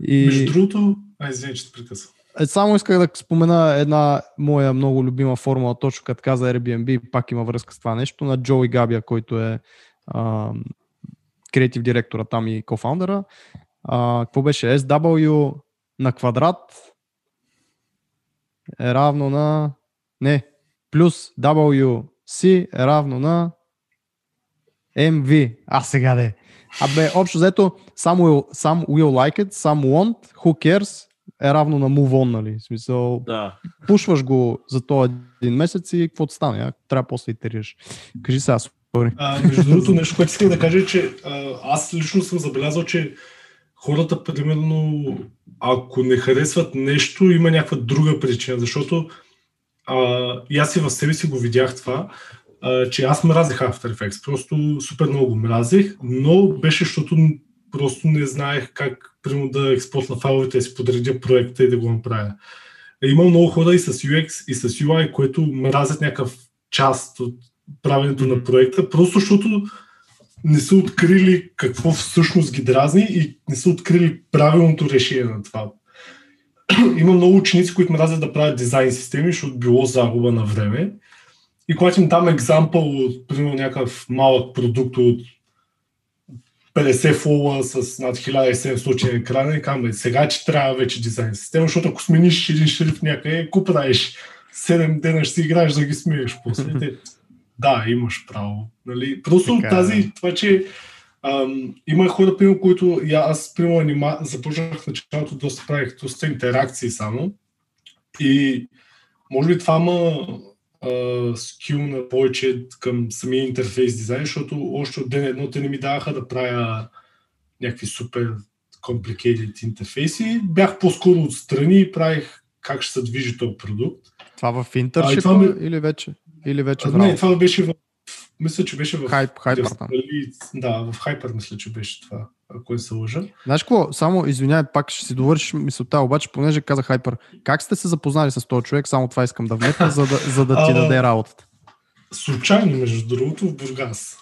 И... Между другото, ай, извиня, че те прекъсвам. Е, само исках да спомена една моя много любима формула, точно като каза Airbnb, пак има връзка с това нещо, на Джои Габия, който е а, креатив директора там и кофаундъра. А, какво беше? SW на квадрат е равно на... Не, плюс WC е равно на MV. А сега де. Абе, общо взето, some will, some will like it, some won't, who cares, е равно на move on, нали? В смисъл, Да. пушваш го за този един месец и какво стане? А? Трябва после итерираш. Кажи сега, сори. Между другото, нещо, което исках да кажа е, че а, аз лично съм забелязал, че хората, примерно, ако не харесват нещо, има някаква друга причина, защото а, и аз и в себе си го видях това, а, че аз мразех After Effects, просто супер много го мразех, но беше, защото просто не знаех как, примерно, да експортна файловете, да си подредя проекта и да го направя. Има много хора и с UX, и с UI, които мразят някакъв част от правенето на проекта, просто защото не са открили какво всъщност ги дразни и не са открили правилното решение на това. [CLEARS THROAT] Има много ученици, които мразят да правят дизайн системи, защото било загуба на време. И когато им дам екзампъл от, примерно, някакъв малък продукт от 50 фола с над 1700 екрана и казвам, сега че трябва вече дизайн система, защото ако смениш един шрифт някъде, какво правиш? 7 дена ще си играеш да ги смееш после. Те, [LAUGHS] да, имаш право. Нали? Просто Така е. тази, това, че Ам, има хора, примерно, които и аз, примерно, анима... започнах в началото, доста правих доста интеракции само. И може би това ма скил на повече към самия интерфейс дизайн, защото още от ден едно те не ми даваха да правя някакви супер complicated интерфейси. Бях по-скоро отстрани и правих как ще се движи този продукт. Това в интершип това ми- или вече? Или вече в Не, това беше в... Мисля, че беше в... Хайп, хайпер. Дали- Да, в Хайпер мисля, че беше това, ако не се лъжа. Знаеш какво? Само извинявай, пак ще си довършиш мисълта, обаче, понеже каза Хайпер, как сте се запознали с този човек? Само това искам да вметна, за да, за да ти А, даде работата. Случайно, между другото, в Бургас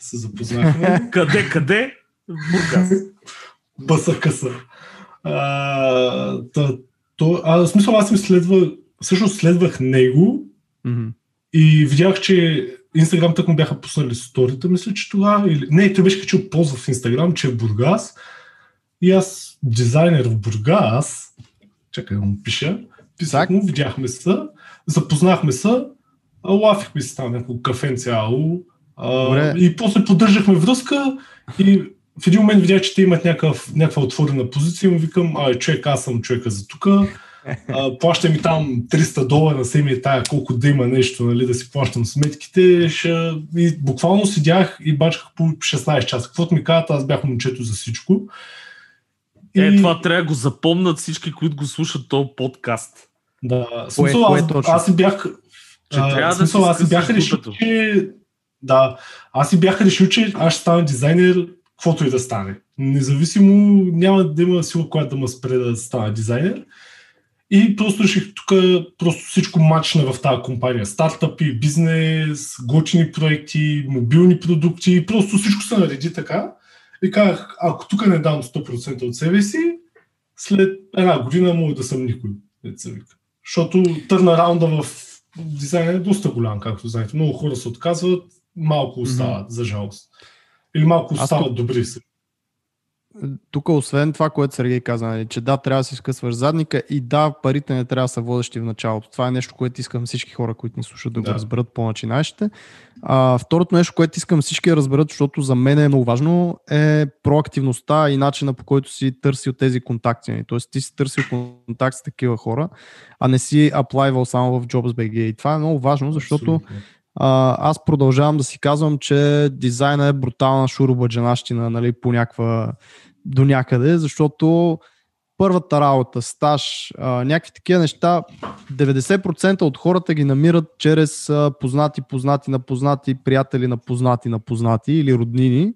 се запознахме. [LAUGHS] Къде, къде? В Бургас. [LAUGHS] Бъса къса. А, та, то, а, в смисъл, аз им следва, всъщност следвах него Мгм. и видях, че Инстаграм тък му бяха пуснали сторите, мисля, че това. Или... Не, той беше качил пост в Инстаграм, че е Бургас. И аз, дизайнер в Бургас, чакай да му пиша, писах му, видяхме се, запознахме се, лафихме си там някакво кафе цяло. А, Добре. и после поддържахме връзка и в един момент видях, че те имат някакъв, някаква отворена позиция и му викам, а, човек, аз съм човека за тука, а, плаща ми там 300 долара, се ми е тая колко да има нещо, нали, да си плащам сметките. Ще... И буквално седях и бачках по 16 часа. Каквото ми казват, аз бях момчето за всичко. Е, това трябва да го запомнат всички, които го слушат този подкаст. Да, смисъл, кое аз, точно? аз си бях... Че а, трябва да смисъл, си аз си бях решил, че... Да, аз си бях решил, че аз ще стана дизайнер, каквото и да стане. Независимо, няма да има сила, която да ме спре да стана дизайнер. И просто реших тук просто всичко мачна в тази компания. Стартъпи, бизнес, готини проекти, мобилни продукти, просто всичко се нареди така. И казах, ако тук не дам 100% от себе си, след една година мога да съм никой. Защото търна раунда в дизайна е доста голям, както знаете. Много хора се отказват, малко остават, за жалост. Или малко Аз остават тук- добри. са. Тук, освен това, което Сергей каза, нали, че да, трябва да си скъсваш задника и да, парите не трябва да са водещи в началото. Това е нещо, което искам всички хора, които ни слушат да, го Да. разберат по-начинаещите. А, второто нещо, което искам всички да разберат, защото за мен е много важно, е проактивността и начина по който си търсил тези контакти. нали. Тоест ти си търсил контакт с такива хора, а не си аплайвал само в JobsBG. И това е много важно, защото Абсолютно. Аз продължавам да си казвам, че дизайна е брутална шурубаджанащина, нали, по някаква до някъде, защото първата работа, стаж, а, някакви такива неща, 90% от хората ги намират чрез а, познати, познати на познати, приятели на познати на познати или роднини.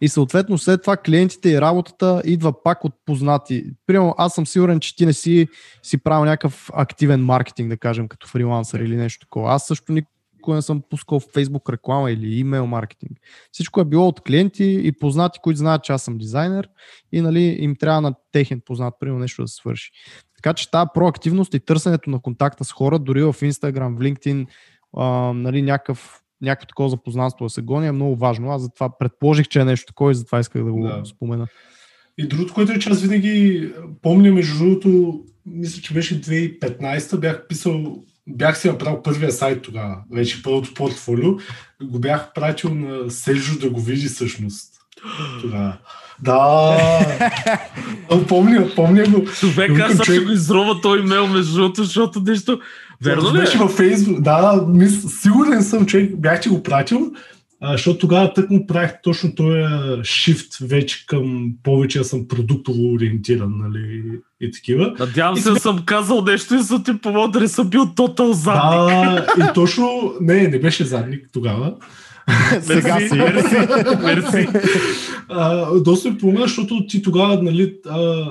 И съответно след това клиентите и работата идва пак от познати. Примерно аз съм сигурен, че ти не си, си правил някакъв активен маркетинг, да кажем, като фрилансър или нещо такова. Аз също никога не съм пускал в Facebook реклама или имейл маркетинг. Всичко е било от клиенти и познати, които знаят, че аз съм дизайнер и нали, им трябва на техен познат, примерно нещо да се свърши. Така че тази проактивност и търсенето на контакта с хора, дори в Instagram, в LinkedIn, а, нали, някакъв, някакво такова запознанство да се гони е много важно. Аз затова предположих, че е нещо такова и затова исках да го Да. спомена. И другото, което е, че аз винаги помня, между другото, мисля, че беше 2015, бях писал, бях си направил първия сайт тогава, вече първото портфолио, го бях пратил на Сержо да го види всъщност. Тогава. Да, [LAUGHS] помня, помня го. Човек, аз ще го изрова този имейл между другото, защото нещо... Верно ли? Беше е? във Фейсбук. Да, мис, сигурен съм, че бях ти го пратил, а, защото тогава тък му правих точно този shift вече към повече да съм продуктово ориентиран, нали, и такива. Надявам И се да съм казал нещо и съм ти помогнал да не съм бил тотал задник. Да, и точно, не, не беше задник тогава. [LAUGHS] Сега си. мерси, мерси. А, доста ми помня, защото ти тогава, нали, а,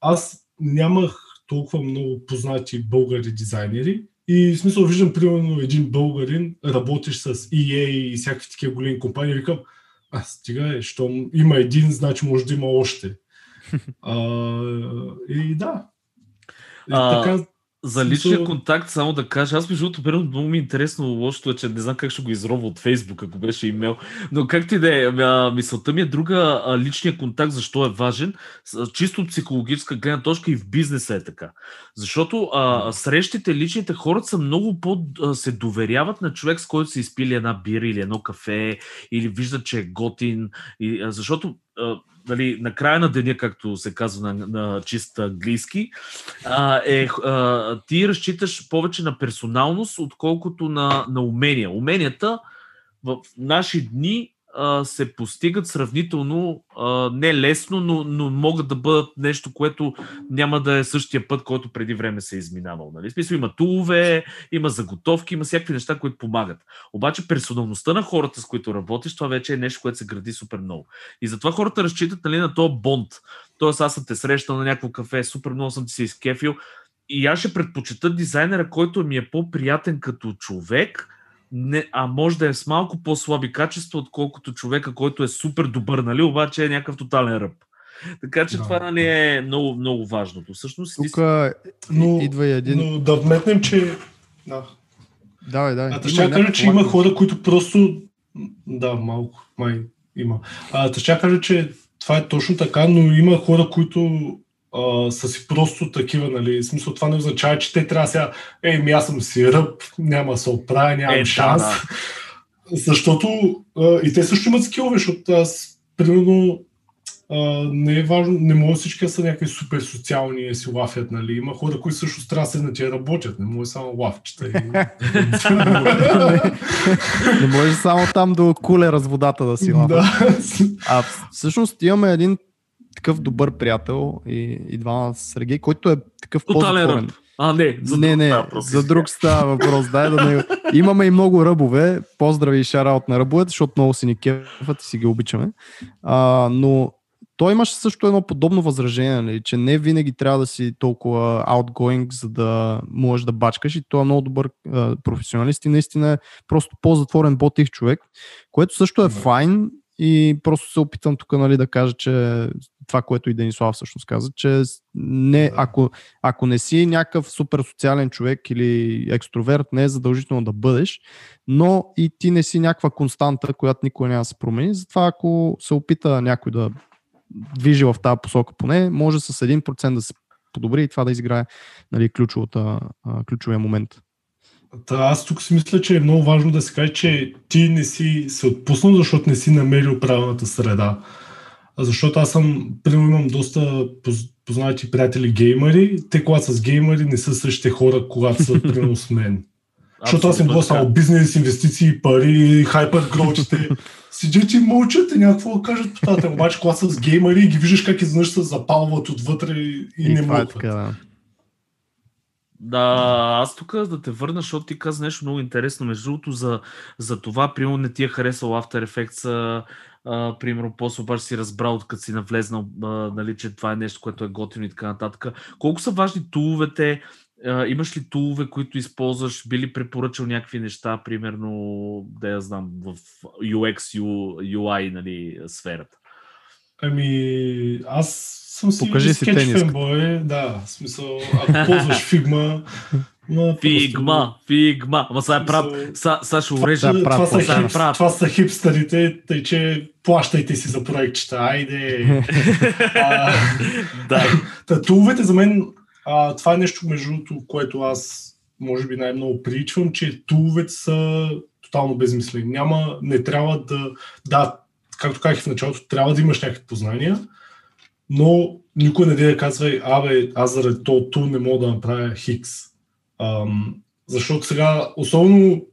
аз нямах толкова много познати българи дизайнери и в смисъл виждам примерно един българин, работиш с EA и всякакви такива големи компании, викам, а стига е, щом има един, значи може да има още. [LAUGHS] А, и да. И А, така, За личния контакт, само да кажа, аз между другото, много ми е интересно, лошото е, че не знам как ще го изробва от Фейсбук, ако беше имейл, но както и да е, мисълта ми е друга, личния контакт, защо е важен, чисто психологическа гледна точка и в бизнеса е така. Защото а, срещите, личните хората са много по- се доверяват на човек, с който са изпили една бира или едно кафе, или виждат, че е готин, и, а, защото нали, на края на деня, както се казва на, на чист английски, а, е, а, ти разчиташ повече на персоналност, отколкото на, на умения. Уменията в наши дни се постигат сравнително не лесно, но, но могат да бъдат нещо, което няма да е същия път, който преди време се е изминавал. Нали? Смисъл има тулове, има заготовки, има всякакви неща, които помагат. Обаче персоналността на хората, с които работиш, това вече е нещо, което се гради супер много. И затова хората разчитат нали, на този бонд. Тоест аз съм те срещал на някакво кафе, супер много съм ти се изкефил. И аз ще предпочита дизайнера, който ми е по-приятен като човек, не, а може да е с малко по-слаби качества, отколкото човека, който е супер добър, нали, обаче е някакъв тотален ръб. Така че да. това нали, е много, много важното. Всъщност, Тук но, идва и един... Но да вметнем, че... Да. Давай, давай. А, ще кажа, че има хора, които просто... Да, малко, май има. А, ще кажа, че това е точно така, но има хора, които а, са си просто такива, нали? В смисъл, това не означава, че те трябва сега, ей, ми аз съм си ръб, няма да се оправя, нямам е, шанс. Да, да. [LAUGHS] Защото а, и те също имат скилове, защото аз, примерно, а, не е важно, не може всички да са някакви супер социални и си лафят, нали? Има хора, които също трябва да седнат и работят, не може само лафчета. И... [LAUGHS] не може само там до кулера с водата да си лафят. [LAUGHS] А всъщност имаме един такъв добър приятел и, и двама Сергей, който е такъв по-затворен. А, не, за не, не, за друг става въпрос. Дай да не... Имаме и много ръбове. Поздрави и шараут на ръбовете, защото много си ни кефат и си ги обичаме. А, но той имаше също едно подобно възражение, нали, че не винаги трябва да си толкова outgoing, за да можеш да бачкаш и той е много добър а, професионалист и наистина е просто по-затворен ботих човек, което също е файн и просто се опитам тук нали, да кажа, че това, което и Денислав всъщност каза, че не, да. ако, ако не си някакъв супер социален човек или екстроверт, не е задължително да бъдеш, но и ти не си някаква константа, която никога няма да се промени. Затова ако се опита някой да движи в тази посока поне, може с 1% да се подобри и това да изиграе нали, ключовия момент. Та, аз тук си мисля, че е много важно да се каже, че ти не си се отпуснал, защото не си намерил правилната среда. Защото аз съм, примерно имам доста познати приятели геймери, те когато с геймери не са същите хора, когато са [LAUGHS] примерно с мен. Защото аз съм било само бизнес, инвестиции, пари, хайпер гроучите. [LAUGHS] Седят и мълчат и някакво да кажат по тази Обаче, когато с геймери ги виждаш как изведнъж се запалват отвътре и, и, не могат. Е да. Да, аз тук да те върна, защото ти каза нещо много интересно. Между другото, за, за това, примерно, не ти е харесал After Effects, а, примерно, после обаче си разбрал, като си навлезнал, а, нали, че това е нещо, което е готино и така нататък. Колко са важни туловете? А, имаш ли тулове, които използваш? Би ли препоръчал някакви неща, примерно, да я знам, в UX, UI, нали, сферата? Ами, аз съм си Покажи си фенбой, да, в смисъл, ако ползваш фигма, Ма, фигма, фигма. Ама сега е прав. Сега ще урежа. Да, това, са хип, това са хипстарите, тъй че плащайте си за проектчета. Айде. [LAUGHS] а, да. Татуловете за мен, а, това е нещо между другото, което аз може би най-много приличвам, че туловете са тотално безмислени. Няма, не трябва да, да, както казах в началото, трябва да имаш някакви познания, но никой не да казва, абе, аз заради то ту не мога да направя хикс. Ам, защото сега, особено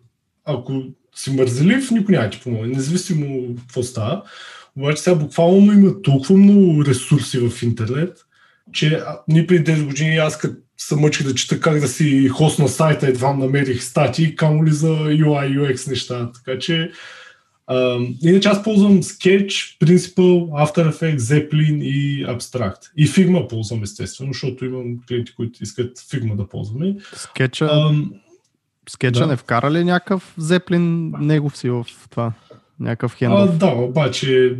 ако си мързелив, никой няма ти помогне, независимо какво става. Обаче сега буквално има толкова много ресурси в интернет, че ние преди 10 години аз като се мъчих да чета как да си хост на сайта, едва намерих статии, камо ли за UI, UX неща. Така че Uh, иначе аз ползвам Sketch, Principal, After Effects, Zeppelin и Abstract. И Figma ползвам естествено, защото имам клиенти, които искат Figma да ползваме. Скетча, uh, скетча да. не вкара ли някакъв Zeppelin негов си в това? някакъв А, хендов. да, обаче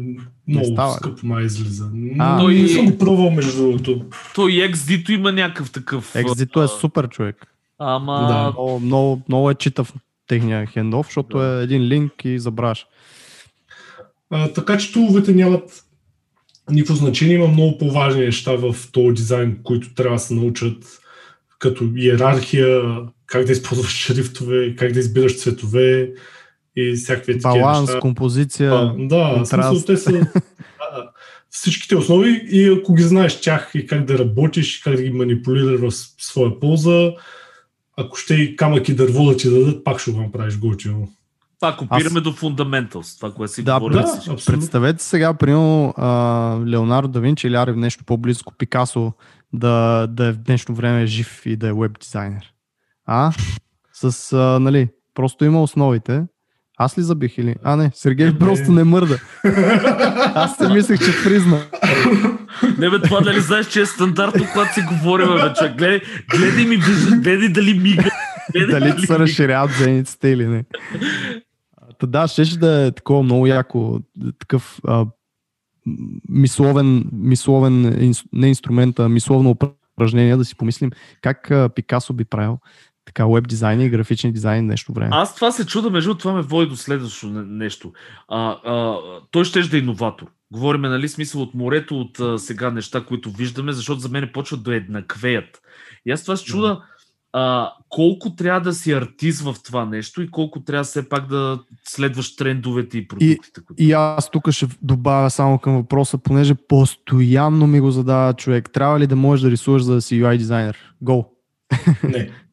много става. скъпо май излиза. А. Но и не съм го пробвал между другото. Той и XD-то има някакъв такъв. Екзито е супер човек. Ама... Да. Много, много, много е читав техния хендов, защото е един линк и забравяш. А, така че туловете нямат никакво значение. Има много по-важни неща в този дизайн, които трябва да се научат, като иерархия, как да използваш шрифтове, как да избираш цветове и всякакви такива Баланс, неща. композиция. А, да, смисъл, те са [LAUGHS] да, всичките основи и ако ги знаеш тях и как да работиш, как да ги манипулираш в своя полза, ако ще и камък и дърво да ти дадат, пак ще го направиш готино. Пак копираме до Fundamentals, това, което си Да, говорим. да. Представете сега, примерно, Леонардо да Винчи или Ари в нещо по-близко, Пикасо, да, да е в днешно време жив и да е веб дизайнер. А? С, а, нали, просто има основите. Аз ли забих или? А, не, Сергей Не. просто не мърда. Аз си мислех, че призна. Не бе, това дали знаеш, че е стандартно, когато си говорим, бе, човек. Гледай, гледай ми, вижда, гледай дали мига. Гледай Дали се мига. разширяват зениците или не. Та да, щеше да е такова много яко, такъв а, мисловен, мисловен, не инструмент, а мисловно упражнение, да си помислим как а, Пикасо би правил така веб дизайн и графичен дизайн днешно време. Аз това се чуда, между другото, това ме води до следващото не- нещо. А, а, той ще да е иноватор. Говориме, нали, смисъл от морето, от а, сега неща, които виждаме, защото за мен почват да еднаквеят. И аз това се чуда, а, колко трябва да си артист в това нещо и колко трябва все пак да следваш трендовете и продуктите. които... И аз тук ще добавя само към въпроса, понеже постоянно ми го задава човек. Трябва ли да можеш да рисуваш за да си UI дизайнер? Go. Не. [LAUGHS]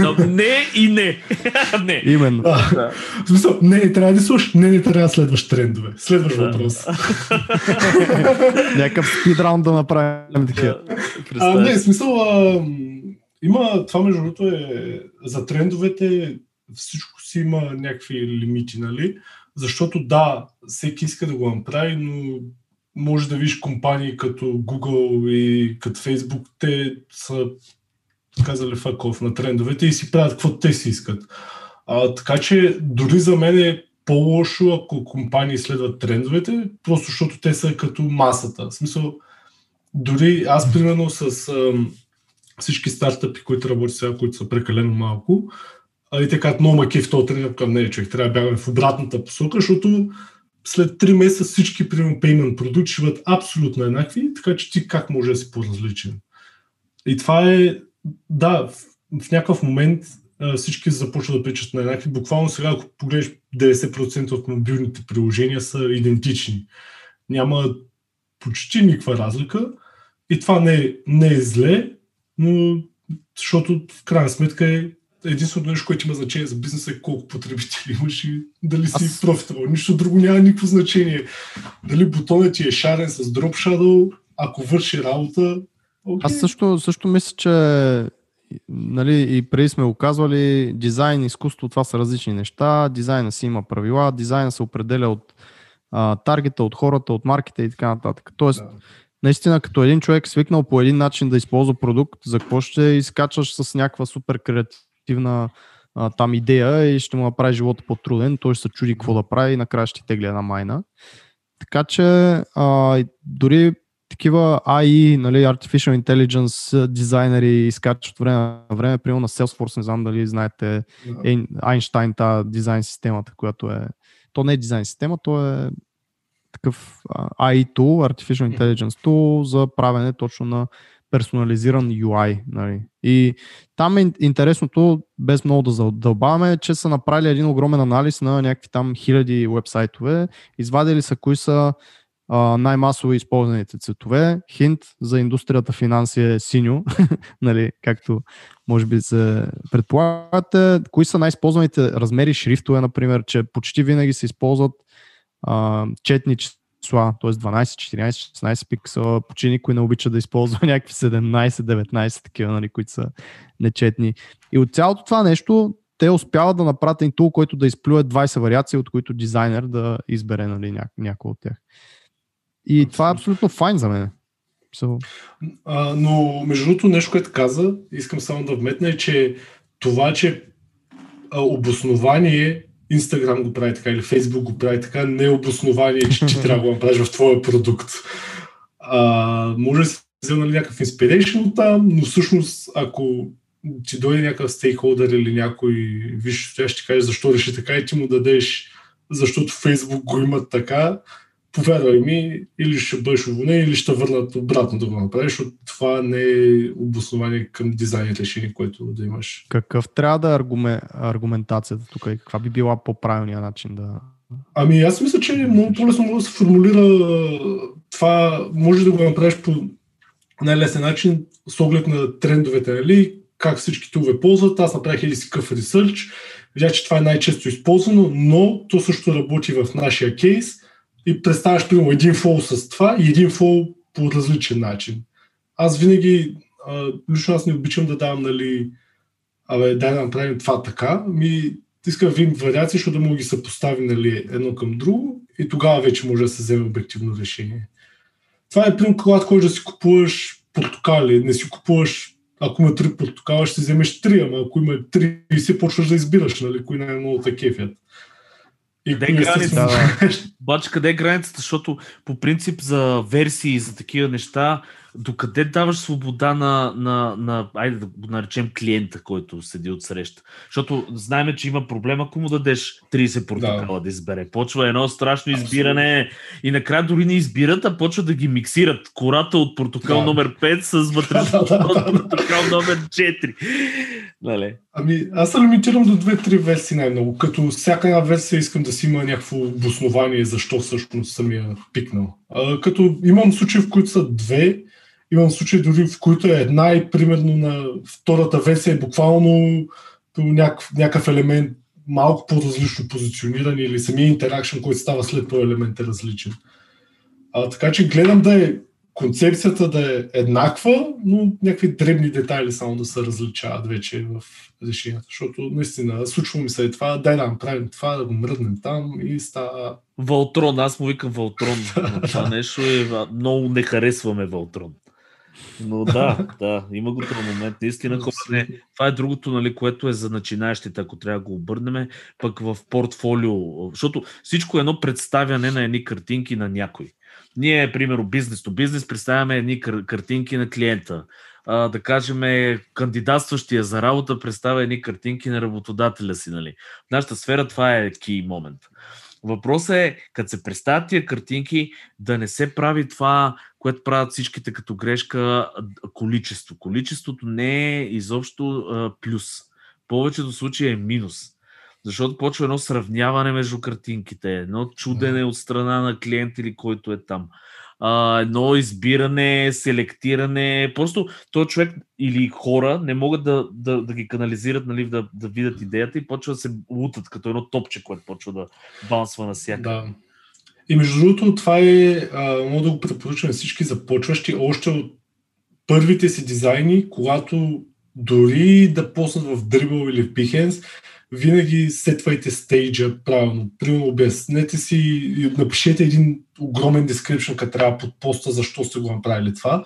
Да, не и не. [LAUGHS] не. Именно. А, в смисъл, не, не трябва да слушаш, не, не трябва да следваш трендове. Следваш Да. въпрос. [LAUGHS] Някакъв спидраунд да направим такива. А, Представяш не, в смисъл, а, има, това между другото е, за трендовете всичко си има някакви лимити, нали? Защото да, всеки иска да го направи, но може да видиш компании като Google и като Facebook, те са fuck off на трендовете и си правят каквото те си искат. А, така че дори за мен е по-лошо, ако компании следват трендовете, просто защото те са като масата. В смисъл, дори аз примерно с ам, всички стартъпи, които работят сега, които са прекалено малко, а и така много маки в този към не, човек, трябва да бягаме в обратната посока, защото след 3 месеца всички, примерно, payment продукти ще бъдат абсолютно еднакви, така че ти как може да си по-различен. И това е, да, в, в някакъв момент а, всички започват да причат на еднакви. Буквално сега, ако погледнеш 90% от мобилните приложения са идентични. Няма почти никаква разлика. И това не не е зле, но защото в крайна сметка е единственото нещо, което има значение за бизнеса е колко потребители имаш и дали си Аз- профитабъл. Нищо друго няма никакво значение. Дали бутонът ти е шарен с Drop Shadow, ако върши работа, окей. Аз също, също мисля, че нали, и преди сме го казвали, дизайн и изкуство, това са различни неща. Дизайна си има правила, дизайна се определя от а, таргета, от хората, от маркета и така нататък. Тоест, Да. наистина, като един човек свикнал по един начин да използва продукт, за какво ще изкачаш с някаква супер креативна а, там идея и ще му направи живота по-труден, той ще се чуди какво да прави и накрая ще тегли една майна. Така че а, дори такива AI, нали, Artificial Intelligence дизайнери изкачват време на време, примерно на Salesforce, не знам дали знаете, е, Einstein, та дизайн системата, която е, то не е дизайн система, то е такъв AI tool, Artificial Intelligence tool за правене точно на персонализиран UI. Нали. И там е ин- интересното, без много да задълбаваме, че са направили един огромен анализ на някакви там хиляди вебсайтове, извадили са кои са най-масово използваните цветове. Хинт за индустрията финанси е синьо, [LAUGHS] нали, както може би се предполагате. Кои са най-използваните размери шрифтове, например, че почти винаги се използват а, четни числа, т.е. 12, 14, 16 пиксела. Почти никой не обича да използва [LAUGHS] някакви 17, 19 такива, нали, които са нечетни. И от цялото това нещо те успяват да направят един тул, който да изплюе 20 вариации, от които дизайнер да избере нали, ня- някой от тях. И това е абсолютно файн за мен. So, А, но между другото нещо, което каза, искам само да вметна е, че това, че а, обоснование Instagram го прави така или Facebook го прави така, не е обоснование, че ти [LAUGHS] трябва да го направиш в твоя продукт. А, може да си взел нали, някакъв inspiration от там, но всъщност ако ти дойде някакъв стейкхолдър или някой виж, ще ти каже защо реши така и ти му дадеш, защото Facebook го имат така, повярвай ми, или ще бъдеш уволнен, или ще върнат обратно да го направиш, защото това не е обоснование към дизайн решение, което да имаш. Какъв трябва да е аргумен, аргументацията тук и каква би била по-правилният начин да... Ами аз мисля, че много по-лесно може да се формулира това, може да го направиш по най-лесен начин с оглед на трендовете, нали? как всички тулове ползват. Аз направих или си къв ресърч, видях, че това е най-често използвано, но то също работи в нашия кейс и представяш примерно един фол с това и един фол по различен начин. Аз винаги, а, лично аз не обичам да давам, нали, абе, дай да направим това така, ми искам видим вариации, защото да мога ги съпостави нали, едно към друго и тогава вече може да се вземе обективно решение. Това е примерно, когато ходиш да си купуваш портокали, не си купуваш ако има три портокала, ще вземеш три, ама ако има три, и се почваш да избираш, нали, кои най-много те кефят. И къде е границата? Обаче [LAUGHS] къде е границата? Защото по принцип за версии, за такива неща, докъде даваш свобода на, на, на айде да го наречем клиента, който седи от среща. Защото знаем, че има проблем, ако му дадеш 30 протокола да. да избере. Почва едно страшно избиране Абсолютно. и накрая дори не избират, а почва да ги миксират. Кората от протокол да. номер 5 с вътрешно [LAUGHS] от протокол номер 4. Нали? Ами, аз се лимитирам до 2-3 версии най-много. Като всяка една версия искам да си има някакво обоснование защо всъщност съм я пикнал. А, като имам случаи, в които са две, Имам случаи дори, в които е една и примерно на втората версия е буквално някакъв, някакъв елемент малко по-различно позициониране или самия интеракшн, който става след този елемент е различен. А, така че гледам да е концепцията да е еднаква, но някакви дребни детайли само да се различават вече в решенията. Защото наистина случва ми се това, дай да направим това, да го мръднем там и става... Вълтрон, аз му викам Вълтрон. [LAUGHS] това нещо е... Много не харесваме Вълтрон. Но да, да, има го този момент. Наистина, не. Това е другото, нали, което е за начинаещите, ако трябва да го обърнем, пък в портфолио. Защото всичко е едно представяне на едни картинки на някой. Ние, примерно, бизнес то бизнес, представяме едни кар- картинки на клиента. А, да кажем, кандидатстващия за работа представя едни картинки на работодателя си. Нали. В нашата сфера това е key момент. Въпросът е, като се представят тия картинки, да не се прави това, което правят всичките като грешка, количество. Количеството не е изобщо а, плюс. В повечето случаи е минус. Защото почва едно сравняване между картинките, едно чудене от страна на клиент или който е там а, едно избиране, селектиране. Просто този човек или хора не могат да, да, да ги канализират, нали, да, да видят идеята и почва да се лутат като едно топче, което почва да бансва на всяка. Да. И между другото, това е, мога да го препоръчам на всички започващи още от първите си дизайни, когато дори да поснат в Dribble или в Behance, винаги сетвайте стейджа правилно. Примерно обяснете си и напишете един огромен description, като трябва под поста, защо сте го направили това.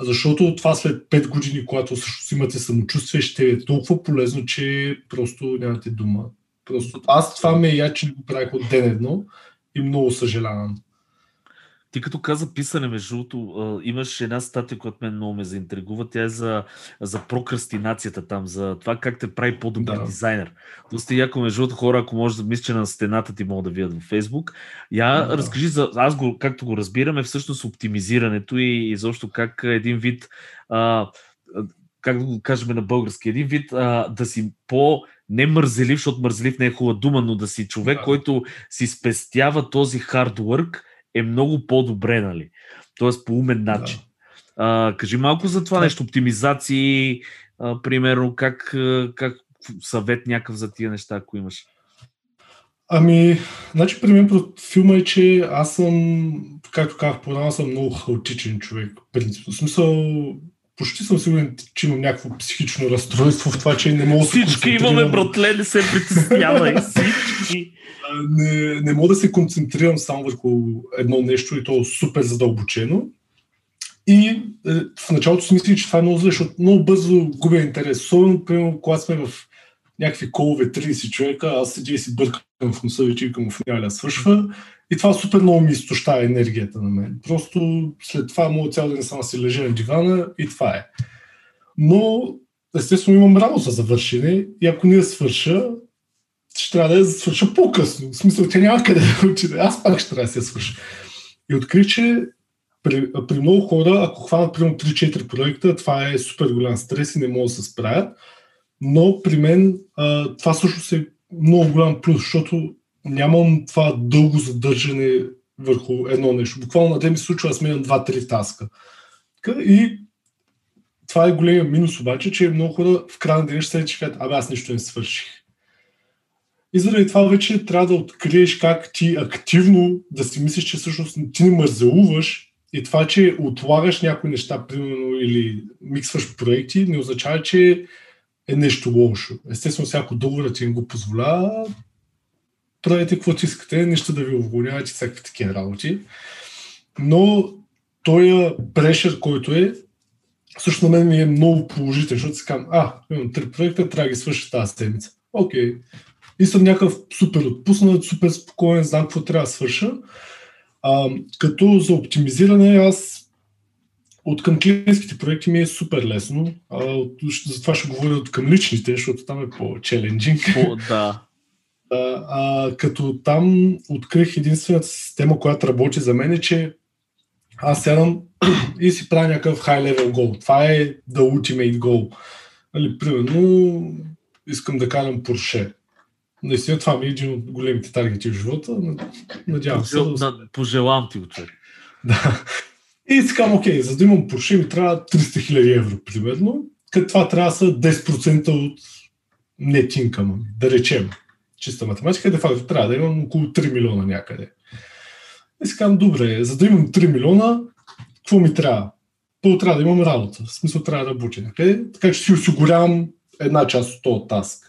Защото това след 5 години, когато също имате самочувствие, ще е толкова полезно, че просто нямате дума. Просто аз това ме я, че го правих от ден едно и много съжалявам. Ти като каза писане, между другото, имаш една статия, която мен много ме заинтригува. Тя е за, за прокрастинацията там, за това как те прави по-добър да. дизайнер. Доста яко, между другото, хора, ако може да мисля, че на стената ти могат да видят във Фейсбук. Я да. разкажи за, аз го, както го разбираме, всъщност оптимизирането и изобщо как един вид, а, как да го кажем на български, един вид а, да си по не мързелив, защото мързелив не е хубава дума, но да си човек, да. който си спестява този хард work е много по-добре, нали? Тоест по умен начин. Да. А, кажи малко за това нещо, оптимизации, а, примерно, как, как съвет някакъв за тия неща, ако имаш. Ами, значи при мен филма е, че аз съм, както казах по съм много хаотичен човек. В смисъл, почти съм сигурен, че имам някакво психично разстройство в това, че не мога да Всички имаме, братле, не се притеснявай. [LAUGHS] Не, не мога да се концентрирам само върху едно нещо и то супер задълбочено. И е, в началото си мислих, че това е много зле, защото много бързо губя интерес. Особено, примерно, когато сме в някакви колове 30 човека, аз седя и си бъркам в носа вече и в няля свършва. И това супер много ми изтощава енергията на мен. Просто след това мога цял ден само си лежа на дивана и това е. Но естествено имам работа за вършене и ако не я свърша, ще трябва да я свърша по-късно. В смисъл, тя няма къде да отиде. Аз пак ще трябва да се свърша. И открих, че при, при много хора, ако хванат примерно 3-4 проекта, това е супер голям стрес и не могат да се справят. Но при мен а, това също е много голям плюс, защото нямам това дълго задържане върху едно нещо. Буквално на ден ми случва да сменям 2-3 таска. И това е големия минус обаче, че много хора в края на ще се кажат, абе аз нищо не свърших. И заради това вече трябва да откриеш как ти активно да си мислиш, че всъщност ти не мързелуваш и това, че отлагаш някои неща, примерно, или миксваш проекти, не означава, че е нещо лошо. Естествено, всяко договор ти им го позволява, правите каквото искате, нищо да ви уволняват и всякакви такива работи. Но този прешър, който е, също на мен ми е много положителен, защото си казвам, а, имам три проекта, трябва да ги свърша тази седмица. Окей. Okay. И съм някакъв супер отпуснат, супер спокоен, знам какво трябва да свърша. А, като за оптимизиране аз от към клиентските проекти ми е супер лесно. А, от, затова ще говоря от към личните, защото там е по-челенджинг. О, да. [LAUGHS] А, а, като там открих единствената система, която работи за мен е, че аз сядам [CLEARS THROAT] и си правя някакъв high level goal. Това е the ultimate goal. Нали, примерно, искам да карам Porsche. Наистина това ми е един от големите таргети в живота. Надявам се. Да... Пожелавам ти го, човек. Да. И си казвам, окей, за да имам Porsche ми трябва 300 000 евро, примерно. Като това трябва да са 10% от net ми, да речем. Чиста математика, де факто трябва да имам около 3 милиона някъде. И си казвам, добре, за да имам 3 милиона, какво ми трябва? Първо трябва да имам работа. В смисъл трябва да работя някъде, така че си осигурявам една част от този таск.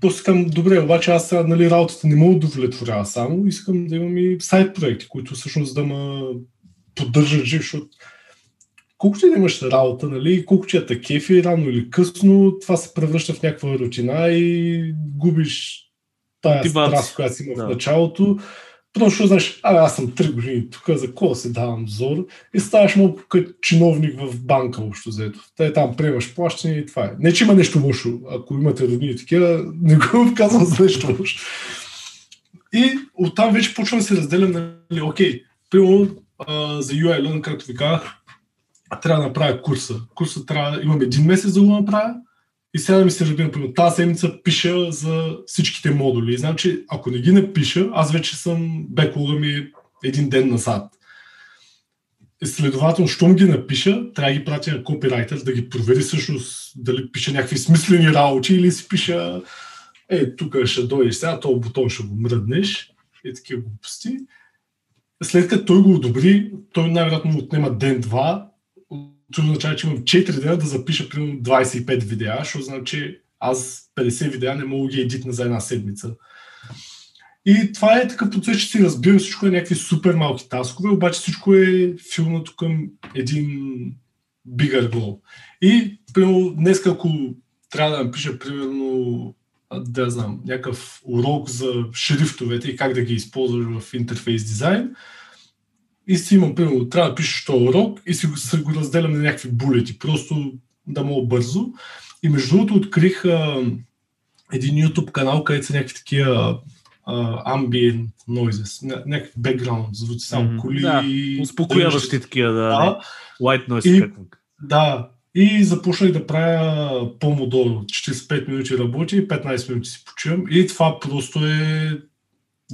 После искам, добре, обаче аз нали, работата не мога да удовлетворява само, искам да имам и сайт проекти, които всъщност да ме поддържат жив, защото колкото да имаш работа, нали, колко че е кефи, рано или късно, това се превръща в някаква рутина и губиш тая страст, която си има да. в началото. Просто знаеш, а, аз съм 3 години тук, за кого се давам зор и ставаш малко като чиновник в банка, общо взето. Те там приемаш плащане и това е. Не, че има нещо лошо. Ако имате родини такива, не го [LAUGHS] казвам за нещо лошо. И оттам вече почвам да се разделям, нали, окей, примерно за UI Learn, както ви казах, трябва да направя курса. Курса трябва, имам един месец да го направя и сега ми се разбирам, примерно тази седмица пиша за всичките модули. И знам, че ако не ги напиша, аз вече съм беклога ми един ден назад. Следователно, щом ги напиша, трябва да ги пратя на копирайтер да ги провери всъщност дали пише някакви смислени работи или си пиша е, тук ще дойдеш сега, този бутон ще го мръднеш и такива глупости. След като той го одобри, той най-вероятно отнема ден-два това означава, че имам 4 дена да запиша примерно 25 видеа, защото значи аз 50 видеа не мога ги едитна за една седмица. И това е такъв процес, че си разбирам, всичко е някакви супер малки таскове, обаче всичко е филмато към един bigger goal. И, примерно, днес ако трябва да напиша, примерно, да знам, някакъв урок за шрифтовете и как да ги използваш в интерфейс дизайн, и си имам, примерно, трябва да пишеш този урок и си го, го разделям на някакви булети, просто да мога бързо. И между другото открих а, един YouTube канал, където са някакви такива ambient noises, някакви background звуци, само mm-hmm. коли. Да, успокояващи такива, да. да. White noise. И, да, и започнах да правя помодоро. 45 минути работи и 15 минути си почивам. И това просто е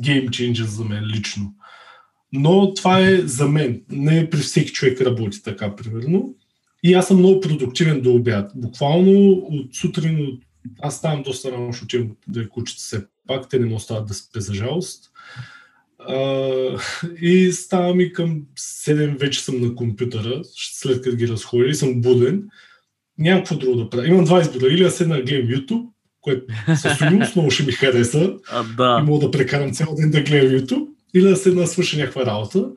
гейм changer за мен лично. Но това е за мен. Не при всеки човек работи така, примерно. И аз съм много продуктивен до обяд. Буквално от сутрин, от... аз ставам доста рано, защото имам да кучета все пак, те не му остават да спе за жалост. Uh, [LAUGHS] и ставам и към 7 вече съм на компютъра, след като ги разходя и съм буден. Нямам какво друго да правя. Имам два избора. Или да седна да гледам YouTube, което със сигурност много ще ми хареса. А, да. И мога да прекарам цял ден да гледам YouTube или да се свърша някаква работа.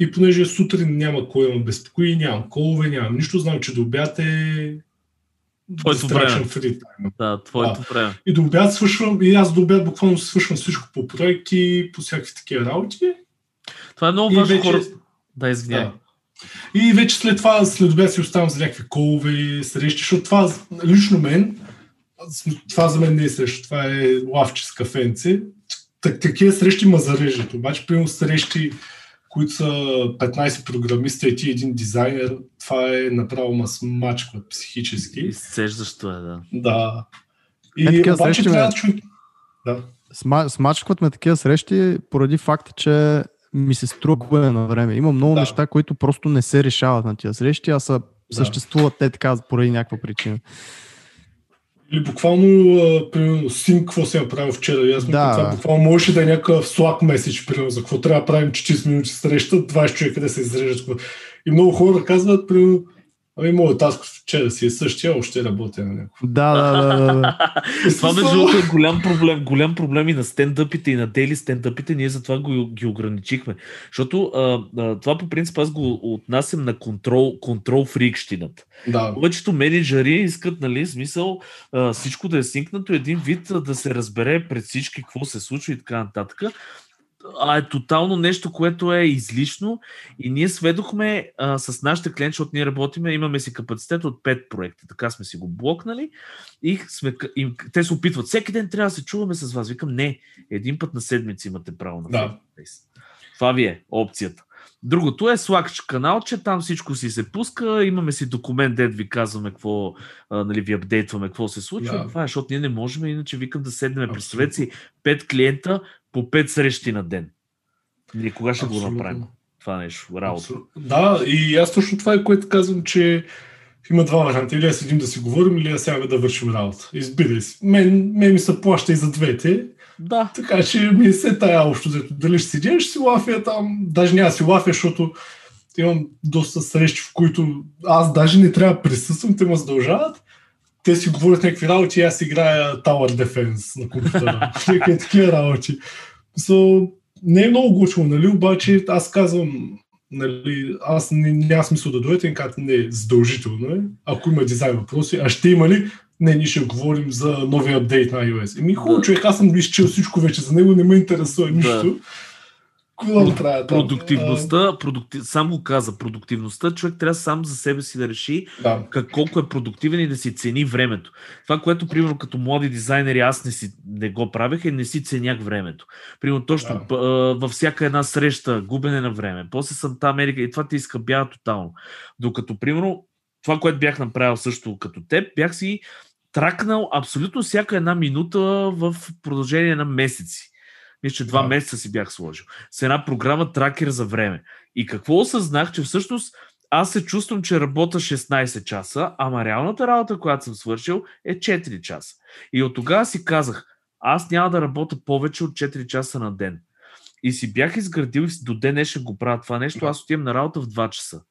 И понеже сутрин няма кой да ме безпокои, нямам колове, нямам нищо, знам, че до обяд е Твоето време. free time. Да, твоето време. И до обяд свършвам, и аз до обяд буквално свършвам всичко по проекти, по всякакви такива работи. Това е много важно вече- хора. Да, извиняй. Да. И вече след това, след обяд си оставам за някакви колове, срещи, защото това лично мен, това за мен не е среща, това е лавче с кафенце. Так, такива срещи ма зареждат. Обаче, примерно срещи, които са 15 програмиста и ти един дизайнер, това е направо ма смачкват психически. Изцеждащо е, да. Да. И Е, такива обаче срещи, трябва ме- да човек... Да. Сма, смачкват ме такива срещи поради факта, че ми се струва губене на време. Има много Да. неща, които просто не се решават на тия срещи, а са, съществуват те така поради някаква причина. Или буквално, а, примерно, син, какво си направил вчера. Аз Да, това буквално можеше да е някакъв Slack меседж, примерно, за какво трябва да правим 40 минути среща, 20 човека да се изрежат. И много хора казват, примерно, ами моят таск вчера си е същия, още работя на някакво. Да, да, да, да, да. [LAUGHS] Това между другото е голям проблем. Голям проблем и на стендъпите, и на дейли стендъпите. Ние затова го, ги ограничихме. Защото а, а, това по принцип аз го отнасям на контрол, контрол фрикщината. Да. Повечето менеджери искат, нали, смисъл а, всичко да е синкнато, един вид а, да се разбере пред всички какво се случва и така нататък. А е тотално нещо, което е излишно и ние сведохме а, с нашите клиенти, защото ние работиме, имаме си капацитет от 5 проекта, така сме си го блокнали и сме, им, те се опитват, всеки ден трябва да се чуваме с вас. Викам, не, един път на седмица имате право на Да. Това ви е опцията. Другото е Slack канал, че там всичко си се пуска, имаме си документ, дед ви казваме какво, а, нали, ви апдейтваме какво се случва. Да. Това е, защото ние не можем, иначе викам да седнем, представете си, 5 клиента по 5 срещи на ден. Ние кога ще го Абсолютно. направим? Това нещо, работа. Абсолютно. Да, и аз точно това е което казвам, че има два варианта. Или да седим да си говорим, или да сядаме да вършим работа. Избирай си. Мен, мен ми се плаща и за двете. Да. Така че ми е се тая общо. Дали ще седя, ще си лафя там. Даже няма си лафя, защото имам доста срещи, в които аз даже не трябва да присъствам, те ме задължават. Те си говорят някакви работи и аз играя Tower Defense на компютъра. [LAUGHS] Някакви такива работи. So, не е много гучно, нали? Обаче аз казвам, нали, аз не, няма смисъл да дойдете, как не е задължително е. Ако има дизайн въпроси, а ще има ли? Не, ние ще говорим за новия апдейт на iOS. Еми хубаво, Да. човек, аз съм изчел всичко вече, за него не ме интересува нищо. Да правя там? Продуктивността, продуктив... сам го каза, продуктивността, човек трябва сам за себе си да реши да. как, колко е продуктивен и да си цени времето. Това, което, примерно, като млади дизайнери аз не, си, не го правех, е не си ценях времето. Примерно, точно Да. във всяка една среща, губене на време, после съм там Америка и това ти изкъбява тотално. Докато, примерно, това, което бях направил също като теб, бях си тракнал абсолютно всяка една минута в продължение на месеци. Мисля, че два месеца си бях сложил. С една програма тракер за време. И какво осъзнах, че всъщност аз се чувствам, че работя 16 часа, ама реалната работа, която съм свършил, е 4 часа. И от тогава си казах, аз няма да работя повече от 4 часа на ден. И си бях изградил и до ден днешен го правя това нещо, аз отивам на работа в 2 часа.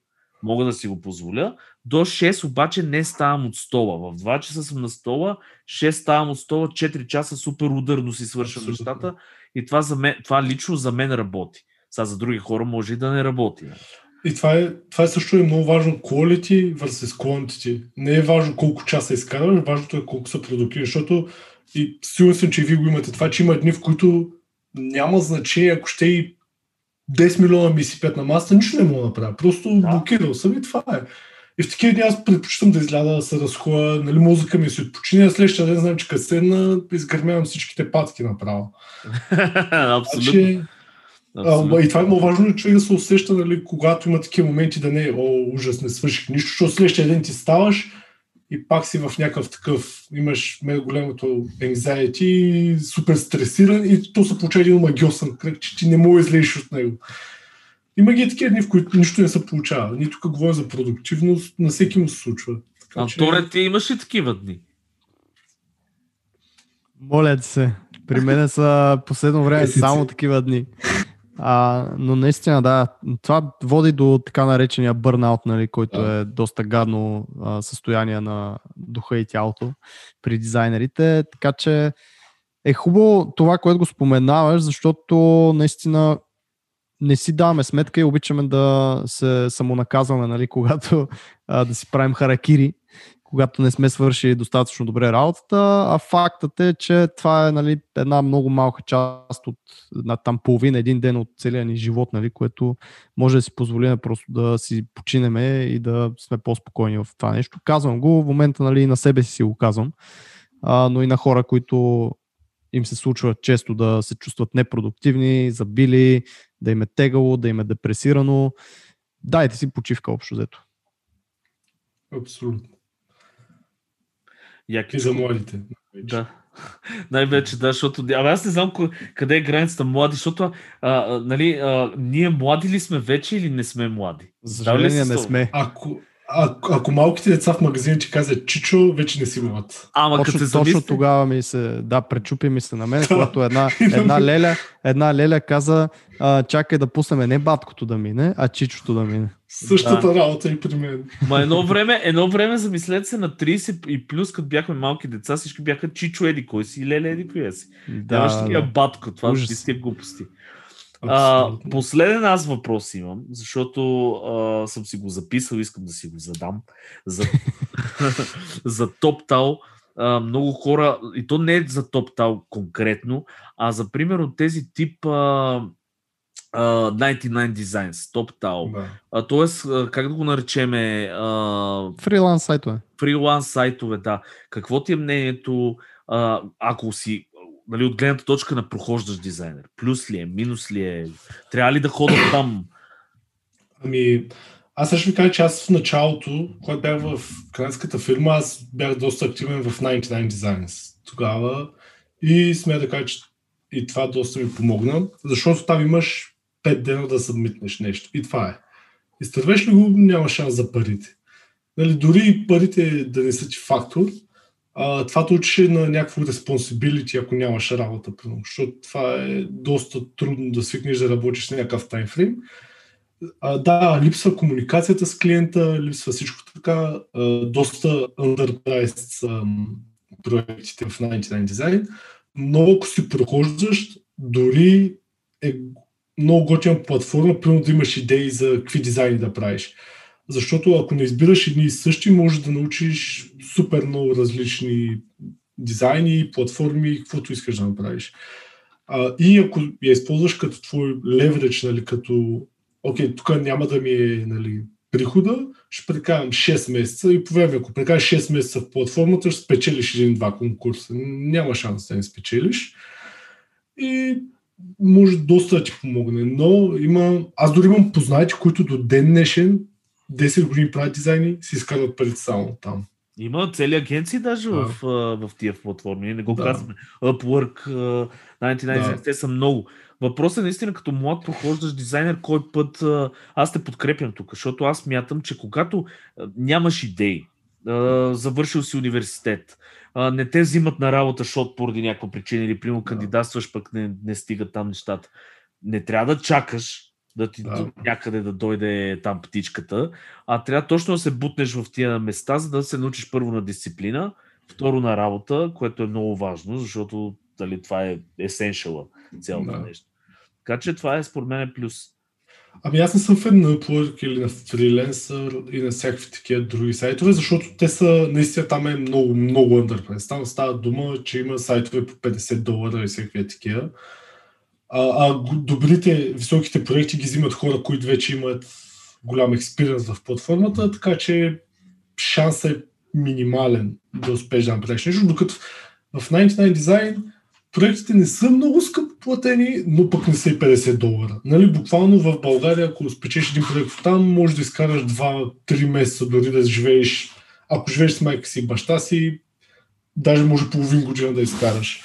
Мога да си го позволя. До 6 обаче не ставам от стола. В 2 часа съм на стола, 6 ставам от стола, 4 часа супер ударно си свършвам нещата. И това, за мен, това лично за мен работи. Сега за други хора може и да не работи. нали? И това е, това е също е много важно. Quality versus quantity. Не е важно колко часа изкарваш, важното е колко са продуктивни, защото и сигурен съм, че и вие го имате това, че има дни, в които няма значение, ако ще и 10 милиона ми си пет на масата, нищо не мога да направя. Просто да. блокирал съм и това е. И в такива дни аз предпочитам да изляда, да се разходя, нали, мозъка ми си отпочине, а следващия ден знам, че като седна, изгърмявам всичките патки направо. [LAUGHS] Абсолютно. Значи, а, Абсолютно. и това е много важно, човек да се усеща, нали, когато има такива моменти, да не е, о, ужас, не свърших нищо, защото следващия ден ти ставаш и пак си в някакъв такъв, имаш мега голямото anxiety, супер стресиран и то се получава един магиосен кръг, че ти не можеш да излезеш от него. Има ги и такива дни, в които нищо не се получава. Ние тук говорим за продуктивност, на всеки му се случва. Така, Антоне, ти имаш ли такива дни? Моля се. При мен са последно време Месеци. само такива дни. А, но наистина, да, това води до така наречения бърнаут, нали, който Да. е доста гадно а, състояние на духа и тялото при дизайнерите. Така че е хубаво това, което го споменаваш, защото наистина не си даваме сметка и обичаме да се самонаказваме, нали, [LAUGHS] когато а, да си правим харакири, когато не сме свършили достатъчно добре работата, а фактът е, че това е нали, една много малка част от на там половина, един ден от целия ни живот, нали, което може да си позволим просто да си починеме и да сме по-спокойни в това нещо. Казвам го, в момента нали, на себе си го казвам, а, но и на хора, които им се случва често да се чувстват непродуктивни, забили, да им е тегало, да им е депресирано. Дайте си почивка общо взето. Абсолютно. Яки И за младите. Да. [LAUGHS] Най-вече, да, защото... Абе, аз не знам къде е границата млади, защото а, а, нали, а, ние млади ли сме вече или не сме млади? За съжаление не сме. Ако, а, ако малките деца в магазина ти казват Чичо, вече не си млад. Ама точно, като се точно замисли... тогава ми се, да, пречупи ми се на мен, когато една, [LAUGHS] една, леля, една леля каза, а, чакай да пуснем не баткото да мине, а чичото да мине. Същата да. работа и при мен. Ма едно време, едно време замислете се на 30 и плюс, като бяхме малки деца, всички бяха Чичо еди кой си и Леле еди коя си. Да, Нямаше такива да. батко, това Ужас. чисти глупости. А, последен аз въпрос имам, защото а, съм си го записал, искам да си го задам. За, [LAUGHS] за TopTal. А, много хора, и то не е за TopTal конкретно, а за пример от тези тип а, а, 99 Designs, TopTal. Да. Тоест, а, как да го наречеме, Фриланс сайтове. фриланс сайтове, да. Какво ти е мнението, а, ако си нали, от гледната точка на прохождащ дизайнер? Плюс ли е, минус ли е? Трябва ли да ходя [CLEARS THROAT] там? Ами, аз ще ви кажа, че аз в началото, когато бях в канадската фирма, аз бях доста активен в 99 Designs тогава и смея да кажа, че и това доста ми помогна, защото там имаш 5 дена да събмитнеш нещо и това е. Изтървеш ли го, няма шанс за парите. Нали, дори парите да не са ти фактор, това те учи на някакво responsibility, ако нямаш работа, защото това е доста трудно да свикнеш да работиш с някакъв таймфрейм. А, да, липсва комуникацията с клиента, липсва всичко така. А, доста underpriced са проектите в 99 Design, но ако си прохождащ, дори е много готина платформа, примерно да имаш идеи за какви дизайни да правиш. Защото ако не избираш едни и същи, можеш да научиш супер много различни дизайни, платформи, каквото искаш да направиш. А, и ако я използваш като твой леверидж, нали, като окей, тук няма да ми е нали, прихода, ще прекарам 6 месеца и по време, ако прекараш 6 месеца в платформата, ще спечелиш един-два конкурса. Няма шанс да не спечелиш. И може доста да ти помогне. Но има... Аз дори имам познати, които до ден днешен 10 години правят дизайни, си изкарват парите само там. Има цели агенции даже Да. в, в тия платформи. Ние не го Да. казваме. Upwork, а, 99, Да. те са много. Въпросът е наистина като млад прохождаш дизайнер, кой път аз те подкрепям тук, защото аз мятам, че когато нямаш идеи, завършил си университет, не те взимат на работа, защото поради някаква причина или примерно кандидатстваш, пък не, не стигат там нещата. Не трябва да чакаш да ти Да. някъде да дойде там птичката, а трябва точно да се бутнеш в тия места, за да се научиш първо на дисциплина, второ на работа, което е много важно, защото дали, това е есеншала цялото Да. нещо. Така че това е според мен е плюс. Ами аз не съм фен на Upwork или на Freelancer и на всякакви такива други сайтове, защото те са, наистина там е много, много underpriced. Там става дума, че има сайтове по 50 долара и всякакви такива. А, а добрите, високите проекти ги взимат хора, които вече имат голям експириенс в платформата, така че шансът е минимален да успееш да направиш нещо, докато в 99 Design проектите не са много скъпо платени, но пък не са и 50 долара. Нали, буквално в България, ако спечеш един проект там, можеш да изкараш 2-3 месеца дори да живееш, ако живееш с майка си и баща си, даже може половин година да изкараш.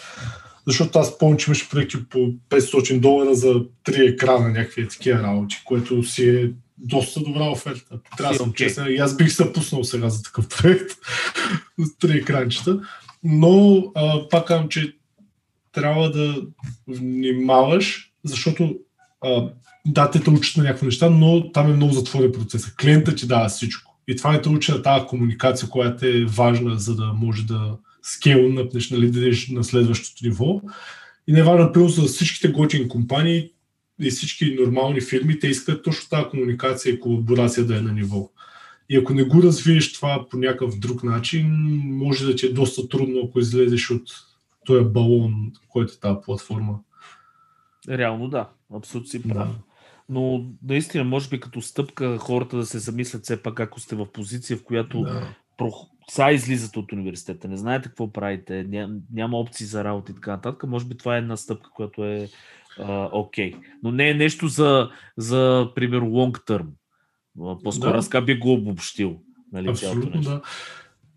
Защото аз помня, че имаше проекти по 500 долара за 3 екрана, някакви такива работи, което си е доста добра оферта. Трябва да съм окей. честен. И аз бих се пуснал сега за такъв проект. [LAUGHS] 3 екранчета. Но а, пак казвам, че трябва да внимаваш, защото а, да, те те учат на някакви неща, но там е много затворен процес. Клиентът ти дава всичко. И това не те учи на тази комуникация, която е важна, за да може да скейлнъпнеш, нали, да идеш на следващото ниво. И не е важно, например, за всичките готини компании и всички нормални фирми, те искат точно тази комуникация и колаборация да е на ниво. И ако не го развиеш това по някакъв друг начин, може да ти е доста трудно, ако излезеш от този балон, който е тази платформа. Реално да, абсолютно си прав. Да. Но наистина, може би като стъпка хората да се замислят все пак, ако сте в позиция, в която да. Са излизат от университета, не знаете какво правите, няма, няма опции за работа и така нататък, може би това е една стъпка, която е окей. Okay. Но не е нещо за, за примерно, long term. По-скоро да. аз би го обобщил. Нали, Абсолютно, да.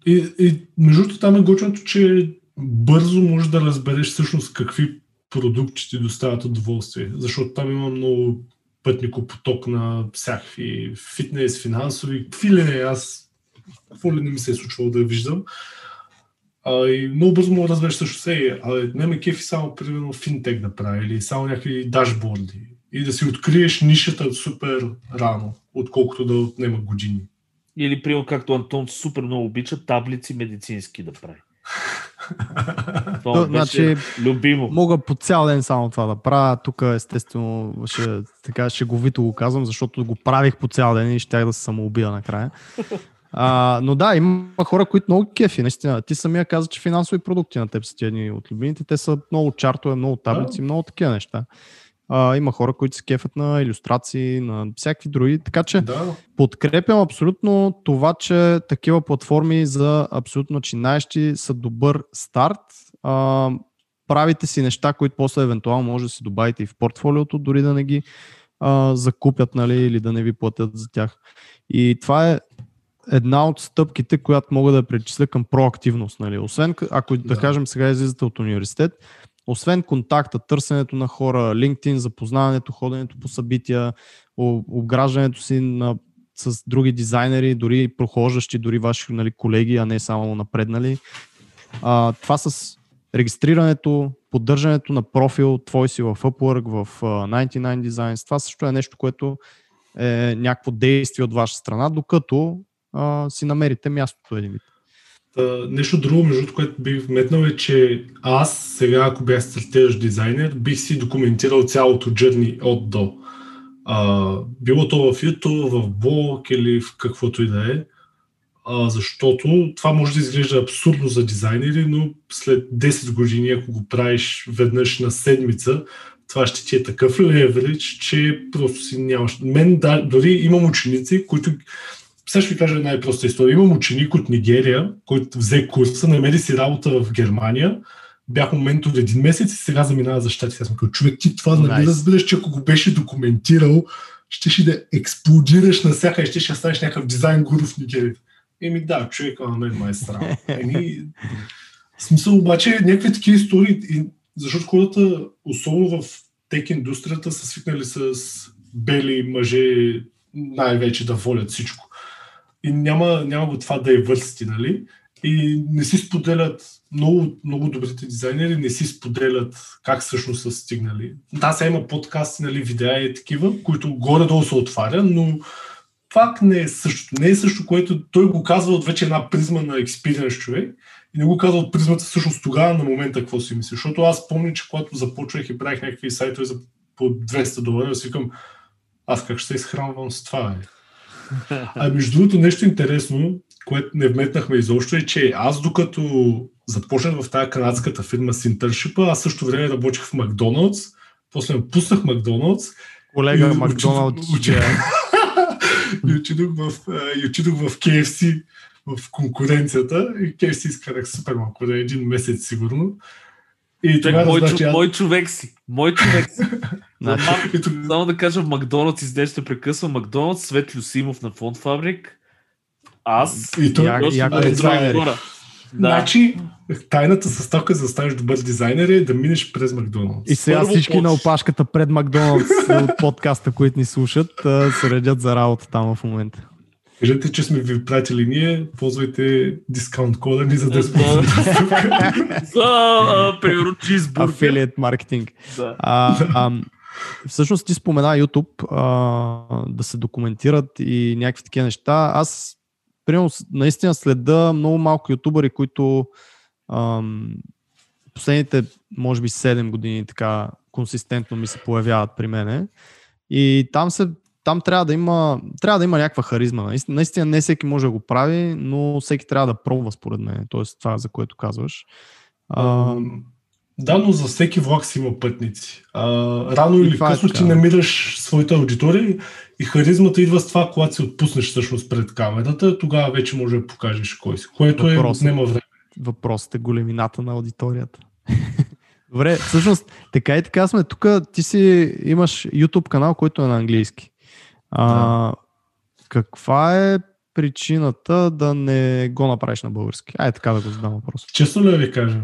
И, и между там е гочното, че бързо можеш да разбереш всъщност какви продукти ти доставят удоволствие, защото там има много пътникопоток на всякакви фитнес, финансови, какви ли не, аз какво ли не ми се е случвало да виждам. А, и много бързо мога да разбереш също се, а не ме кефи само примерно финтек да прави или само някакви дашборди и да си откриеш нишата супер рано, отколкото да отнема години. Или, примерно, както Антон супер много обича, таблици медицински да прави. [LAUGHS] Това значи, любимо. Мога по цял ден само това да правя. Тук естествено ще, така шеговито го казвам, защото го правих по цял ден и щях да се самоубия накрая. А, но да, има хора, които много кефи, наистина. Ти самия каза, че финансови продукти на теб са ти едни от любимите. Те са много чартове, много таблици, много такива неща. А, има хора, които се кефят на иллюстрации, на всякакви други. Така че да. подкрепям абсолютно това, че такива платформи за абсолютно начинаещи са добър старт. А, правите си неща, които после евентуално може да си добавите и в портфолиото, дори да не ги а, закупят нали, или да не ви платят за тях. И това е една от стъпките, която мога да причисля към проактивност. Нали. Освен ако да. да кажем сега излизате от университет, освен контакта, търсенето на хора, LinkedIn, запознаването, ходенето по събития, обграждането си на, с други дизайнери, дори прохождащи, дори ваши нали, колеги, а не само напреднали. А, това с регистрирането, поддържането на профил твой си в Upwork, в 99 Designs, това също е нещо, което е някакво действие от ваша страна, докато си намерите мястото един вид. Та, нещо друго, между което бих вметнал е, че аз сега, ако бях стратежен дизайнер, бих си документирал цялото джърни от до. А, било то в YouTube, в блог или в каквото и да е. А, защото това може да изглежда абсурдно за дизайнери, но след 10 години, ако го правиш веднъж на седмица, това ще ти е такъв леверидж, че просто си нямаш. Мен да, дори имам ученици, които сега ще ви кажа най-проста история. Имам ученик от Нигерия, който взе курса, намери си работа в Германия, бях момент от един месец и сега заминава за щати. Аз съм казал, човек, ти това nice. нали разбираш, че ако го беше документирал, ще да експлодираш на всяка и ще ще станеш някакъв дизайн гуру в Нигерия. Еми да, човек, а мен май е странно. Еми, смисъл обаче някакви такива истории, защото хората, особено в тек индустрията, са свикнали с бели мъже най-вече да волят всичко и няма, няма го това да е нали? И не си споделят, много, много добрите дизайнери не си споделят как всъщност са стигнали. Да, сега има подкасти, нали, видеа и такива, които горе-долу се отваря, но пак не е същото. Не е също, което той го казва от вече една призма на експириенс човек и не го казва от призмата всъщност тогава на момента какво си мисли. Защото аз помня, че когато започвах и правих някакви сайтове за по 200 долара, си викам, аз как ще се изхранвам с това? Е? А между другото нещо интересно, което не вметнахме изобщо е, че аз докато започнах в тази канадската фирма с интершипа, аз също време работех в Макдоналдс, после ме пуснах Макдоналдс. Колега Макдоналдс. [LAUGHS] И отидох в, и отидох в KFC в конкуренцията и KFC изкарах супер малко, да един месец сигурно. И това мой, значи, мой човек си. Мой човек си. [LAUGHS] Значи, само да кажа, в Макдоналдс издеш ще прекъсва. Макдоналдс, Свет Люсимов на Фонд Фабрик. Аз и той, я, я, е Да. Значи, тайната с тока за да станеш добър дизайнер е да минеш през Макдоналдс. И сега Първо всички поч... на опашката пред Макдоналдс [LAUGHS] от подкаста, които ни слушат, се редят за работа там в момента. Кажете, че сме ви пратили ние, ползвайте дискаунт кода ни за 10% [LAUGHS] За, примерно, чизбургер. Афилиет маркетинг. Всъщност ти спомена YouTube а, да се документират и някакви такива неща. Аз, примерно, наистина следа много малко ютубъри, които ам, последните, може би, 7 години така консистентно ми се появяват при мене. И там се там трябва да има, трябва да има някаква харизма. Наистина, не всеки може да го прави, но всеки трябва да пробва според мен. Тоест това, за което казваш. А, да, но за всеки влак си има пътници. А, рано или е късно ти намираш своята аудитория и харизмата идва с това, когато се отпуснеш всъщност пред камерата, тогава вече може да покажеш кой си, което е Въпрос, е, отнема време. Въпросът е големината на аудиторията. [LAUGHS] Добре, всъщност, така и така сме. Тук ти си имаш YouTube канал, който е на английски. А, да. Каква е причината да не го направиш на български? Ай, така да го задам въпрос. Често ли ви кажа?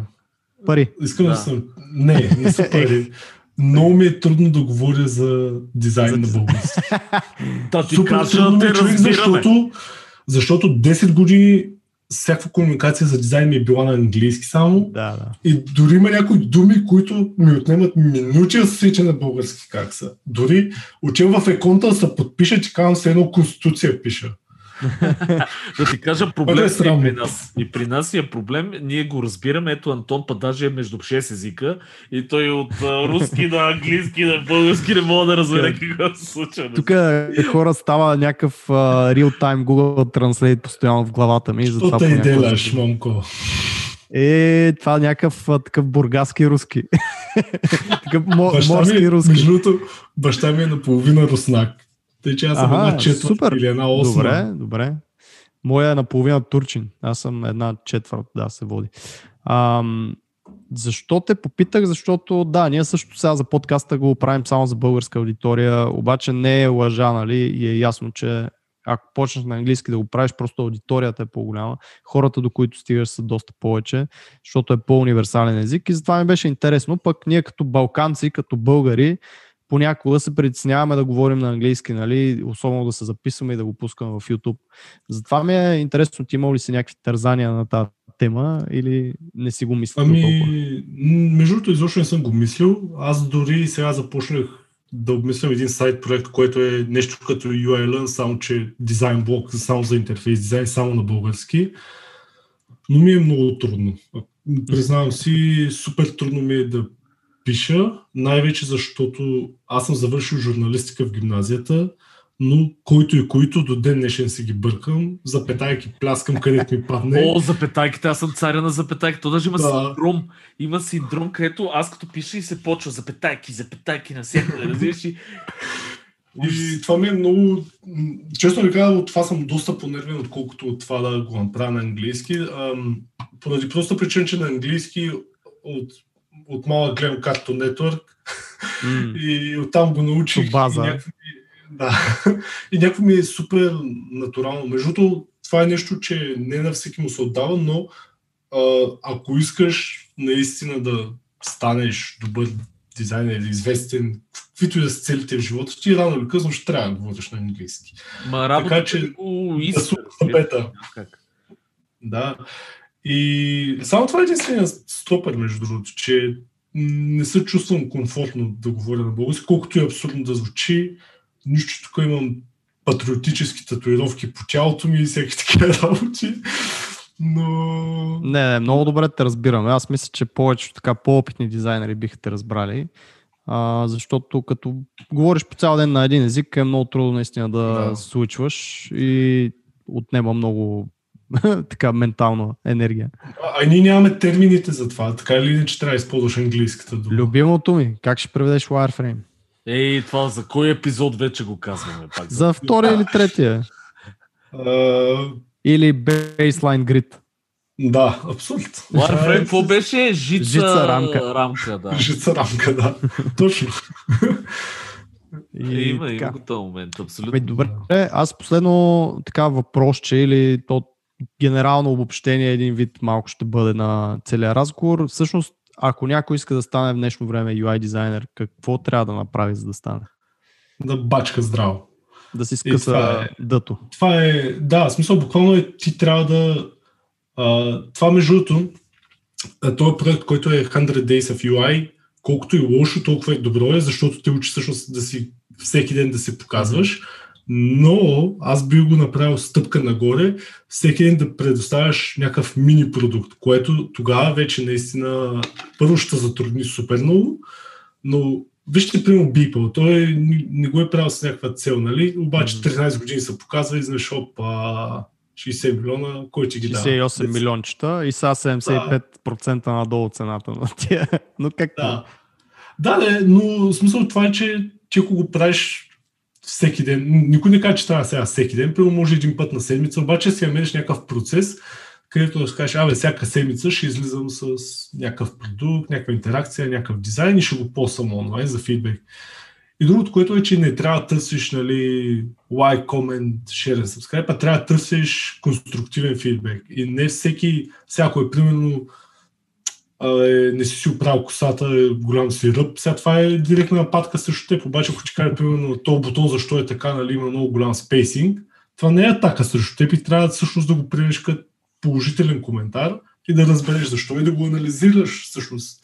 Пари. Искам да, да съм. Не, не са [LAUGHS] пари. Много ми е трудно да говоря за дизайн за... на български. [LAUGHS] да ти Супер кажа, трудно е, човек, защото, защото 10 години всякаква комуникация за дизайн ми е била на английски само. Да, да. И дори има някои думи, които ми отнемат минути да се на български как са. Дори учил в еконта да се подпиша, че казвам се едно конституция пиша. Да ти кажа, проблем е и при нас. И при нас е проблем, ние го разбираме. Ето Антон па даже е между 6 езика и той от руски на английски на български не мога да разбере какво се случва. Тук хора става някакъв реал-time Google Translate постоянно в главата ми. Що те делаш, момко? Е, това е някакъв такъв бургаски руски. [LAUGHS] такъв морски ми, руски. Между другото, баща ми е наполовина руснак. Тъй, че аз съм ага, една четвърт супер. или една осма. Добре, добре. Моя е наполовина турчин. Аз съм една четвърт, да, се води. Ам, защо те попитах? Защото да, ние също сега за подкаста го правим само за българска аудитория, обаче не е лъжа, нали? И е ясно, че ако почнеш на английски да го правиш, просто аудиторията е по-голяма. Хората, до които стигаш, са доста повече, защото е по-универсален език. И затова ми беше интересно. Пък ние като балканци, като българи, понякога се притесняваме да говорим на английски, нали? особено да се записваме и да го пускаме в YouTube. Затова ми е интересно, ти има ли си някакви тързания на тази тема или не си го мислил ами, толкова? Между другото, изобщо не съм го мислил. Аз дори сега започнах да обмислям един сайт проект, който е нещо като UIL, само че дизайн блок само за интерфейс дизайн, само на български. Но ми е много трудно. Признавам си, супер трудно ми е да пиша, най-вече защото аз съм завършил журналистика в гимназията, но който и който до ден днешен си ги бъркам, запетайки пляскам където ми падне. О, запетайките, аз съм царя на запетайки. То даже има да. синдром. Има синдром, където аз като пиша и се почва запетайки, запетайки на всякъде, разбираш и... И това ми е много... Честно ли казвам, от това съм доста понервен, отколкото от това да го направя на английски. Ам, поради проста причина, че на английски от от малък гледам Cartoon Network mm. [LAUGHS] и оттам го научих. база. И някакво, да. [LAUGHS] и някакво ми е супер натурално. Между другото, това е нещо, че не на всеки му се отдава, но а, ако искаш наистина да станеш добър дизайнер или известен, каквито и да са целите в живота ти, рано или късно ще трябва да говориш на английски. Ма така че го иска, да, да. И само това е единствения стопер, между другото, че не се чувствам комфортно да говоря на български, колкото и абсурдно да звучи. Нищо тук имам патриотически татуировки по тялото ми и всеки такива работи. Но... Не, не, много добре те разбираме. Аз мисля, че повече така по-опитни дизайнери биха те разбрали. А, защото като говориш по цял ден на един език е много трудно наистина да, да. случваш и отнема много [LAUGHS] така ментална енергия. А, а ние нямаме термините за това, така или иначе трябва да използваш английската дума. Любимото ми, как ще преведеш Wireframe? Ей, това за кой епизод вече го казваме? Пак за втория или третия? Uh... Или Baseline Grid? Да, абсолютно. Wireframe, какво беше? Жица, Жица рамка. рамка да. Жица рамка, да. Точно. И, има, така. има го този момент, абсолютно. Ами, добре, аз последно така въпросче или то генерално обобщение един вид малко ще бъде на целия разговор. Всъщност, ако някой иска да стане в днешно време UI дизайнер, какво трябва да направи, за да стане? Да бачка здраво. Да си скъса това е, дъто. Това е, да, смисъл буквално е, ти трябва да... А, това между другото, този проект, който е 100 Days of UI, колкото и лошо, толкова е добро е, защото те учи всъщност да си всеки ден да се показваш. Mm-hmm но аз би го направил стъпка нагоре, всеки ден да предоставяш някакъв мини продукт, което тогава вече наистина първо ще затрудни супер много, но вижте, примерно Beeple, той не, не го е правил с някаква цел, нали? Обаче 13 години се показва и знаеш, опа, 60 милиона, кой ти ги дава? 68 милиончета и са 75% да. надолу цената на тия. [LAUGHS] Но как да. Да, да, но смисъл това е, че ти ако го правиш всеки ден, никой не казва, че трябва сега всеки ден, примерно може един път на седмица, обаче си намериш някакъв процес, където да кажеш, абе, всяка седмица ще излизам с някакъв продукт, някаква интеракция, някакъв дизайн и ще го посвам онлайн за фидбек. И другото, което е, че не трябва да търсиш нали, like, comment, share and subscribe, а трябва да търсиш конструктивен фидбек. И не всеки, всяко е примерно е, не си си оправил косата, е голям си ръб. Сега това е директна нападка срещу теб, обаче ако ти кажа, примерно, този бутон защо е така, нали, има много голям спейсинг, това не е атака срещу теб и трябва всъщност да го приемеш като положителен коментар и да разбереш защо и да го анализираш всъщност.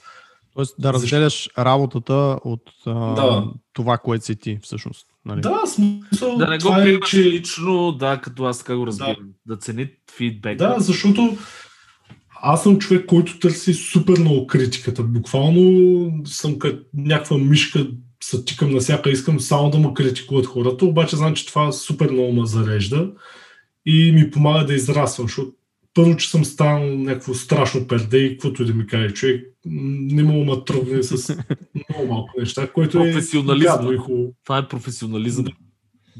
Тоест да разделяш работата от а, да. това, което си ти всъщност. Нали? Да, смисъл. Да не го е, приемаш че... лично, да, като аз така го разбирам. Да, да цени фидбек. Да, защото аз съм човек, който търси супер много критиката. Буквално съм като някаква мишка, се тикам на всяка, искам само да ме критикуват хората, обаче знам, че това супер много ме зарежда и ми помага да израствам, защото първо, че съм станал някакво страшно перде и каквото и да ми каже човек, не мога да тръгне с много малко неща, което е гадно и хубаво. Това е професионализъм да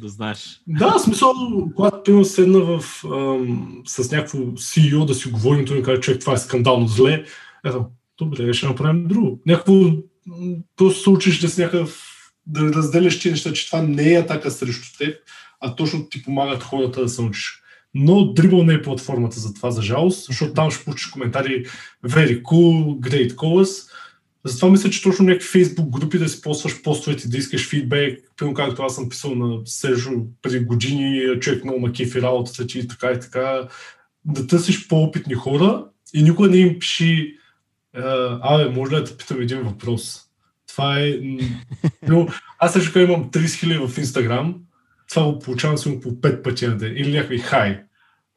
знаеш. Да, смисъл, когато пима седна в, ам, с някакво CEO да си говорим, той ми каже, човек, това е скандално зле. Ето, добре, ще направим друго. Някакво, просто се учиш да си някакъв, да разделяш ти неща, че това не е атака срещу теб, а точно ти помагат хората да се научиш. Но Dribble не е платформата за това, за жалост, защото там ще получиш коментари very cool, great calls, затова мисля, че точно някакви фейсбук групи да си ползваш постовете, да искаш фидбек, пълно както аз съм писал на Сержо преди години, човек много ма кефи работата ти и така и така, да търсиш по-опитни хора и никога не им пиши абе, може ли да те питам един въпрос? Това е... Но, [LAUGHS] аз също имам 30 000 в Инстаграм, това го получавам само по 5 пъти на ден. Или някакви хай.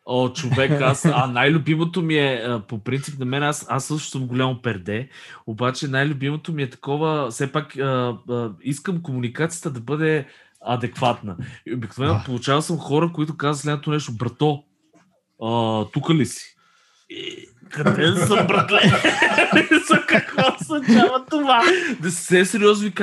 О, човек, аз, а най-любимото ми е, по принцип на мен, аз, аз също съм голямо перде, обаче най-любимото ми е такова, все пак а, а, искам комуникацията да бъде адекватна. И обикновено а. получавал съм хора, които казват следното нещо, брато, а, тук ли си? И, къде съм, братле? [LAUGHS] За какво означава това? Да се сериозно ви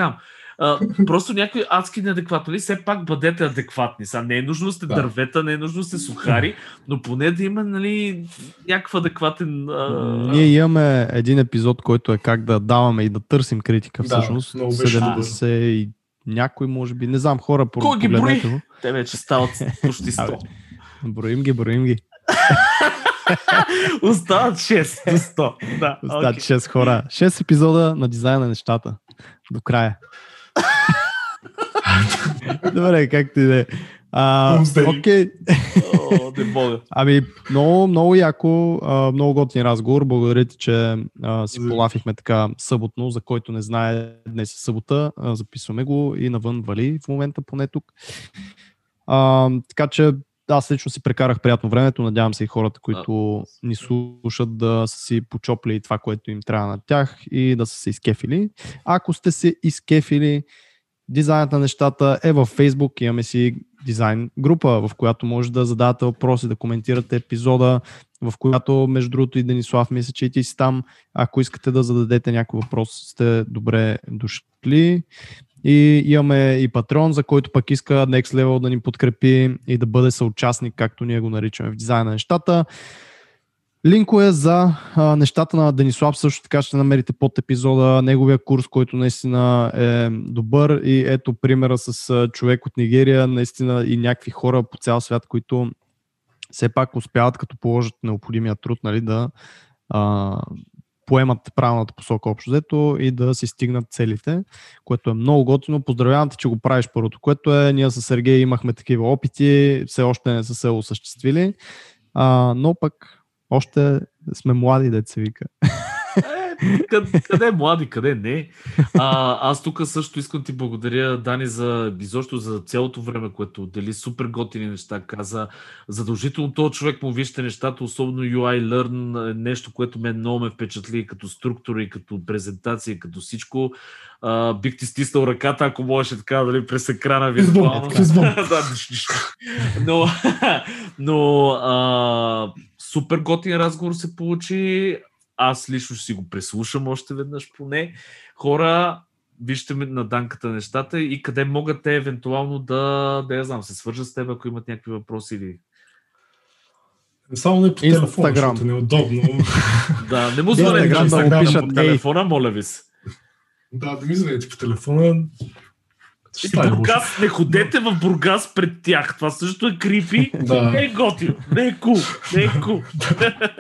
просто някои адски неадекватни. Все пак бъдете адекватни. Сега не е нужно да сте да. дървета, не е нужно да сте сухари, но поне да има нали, някакъв адекватен... А... Ние имаме един епизод, който е как да даваме и да търсим критика всъщност. Да, 70 и някой, може би, не знам, хора по Кой ги брои? Те вече стават [LAUGHS] почти 100. броим ги, броим ги. [LAUGHS] Остават 6 до 100. Да, Остават okay. 6 хора. 6 епизода на дизайна на нещата. До края. Добре, както и да е. Окей. ами, много, много яко, а, много готин разговор. Благодаря ти, че а, си полафихме така съботно, за който не знае, днес е събота. А, записваме го и навън вали в момента, поне тук. А, така че аз лично си прекарах приятно времето. Надявам се и хората, които ни слушат да са си почопли това, което им трябва на тях и да са се изкефили. Ако сте се изкефили, Дизайнът на нещата е във Facebook. Имаме си дизайн група, в която може да задавате въпроси, да коментирате епизода, в която, между другото, и Денислав, мисля, че и ти си там. Ако искате да зададете някой въпрос, сте добре дошли. И имаме и патрон, за който пък иска Next Level да ни подкрепи и да бъде съучастник, както ние го наричаме в дизайна на нещата. Линкове за а, нещата на Денислав също така ще намерите под епизода. Неговия курс, който наистина е добър и ето примера с а, човек от Нигерия, наистина и някакви хора по цял свят, които все пак успяват като положат необходимия труд нали, да а, поемат правилната посока общо взето и да си стигнат целите, което е много готино. Поздравявам те, че го правиш първото, което е, ние с Сергей имахме такива опити, все още не са се осъществили, а, но пък още сме млади, деца вика. Къде, къде млади, къде не. А, аз тук също искам ти благодаря, Дани, за изобщо за цялото време, което дели супер готини неща. Каза, задължително този човек му вижте нещата, особено UI Learn, е нещо, което мен много ме впечатли като структура и като презентация, и като всичко. А, бих ти стиснал ръката, ако можеше така, дали през екрана виртуално. [LAUGHS] да, но, [LAUGHS] но а, супер готин разговор се получи. Аз лично ще си го преслушам още веднъж поне. Хора, вижте на данката нещата и къде могат те евентуално да, да я знам, се свържат с теб, ако имат някакви въпроси или само не по телефона, защото е неудобно. [LAUGHS] да, не му звънете да, да, да, по телефона, моля ви се. Да, да ми звънете по телефона. И Бургас, не ходете в Бургас пред тях. Това също е крипи. Да. Не е готино. Не е кул. Не е кул.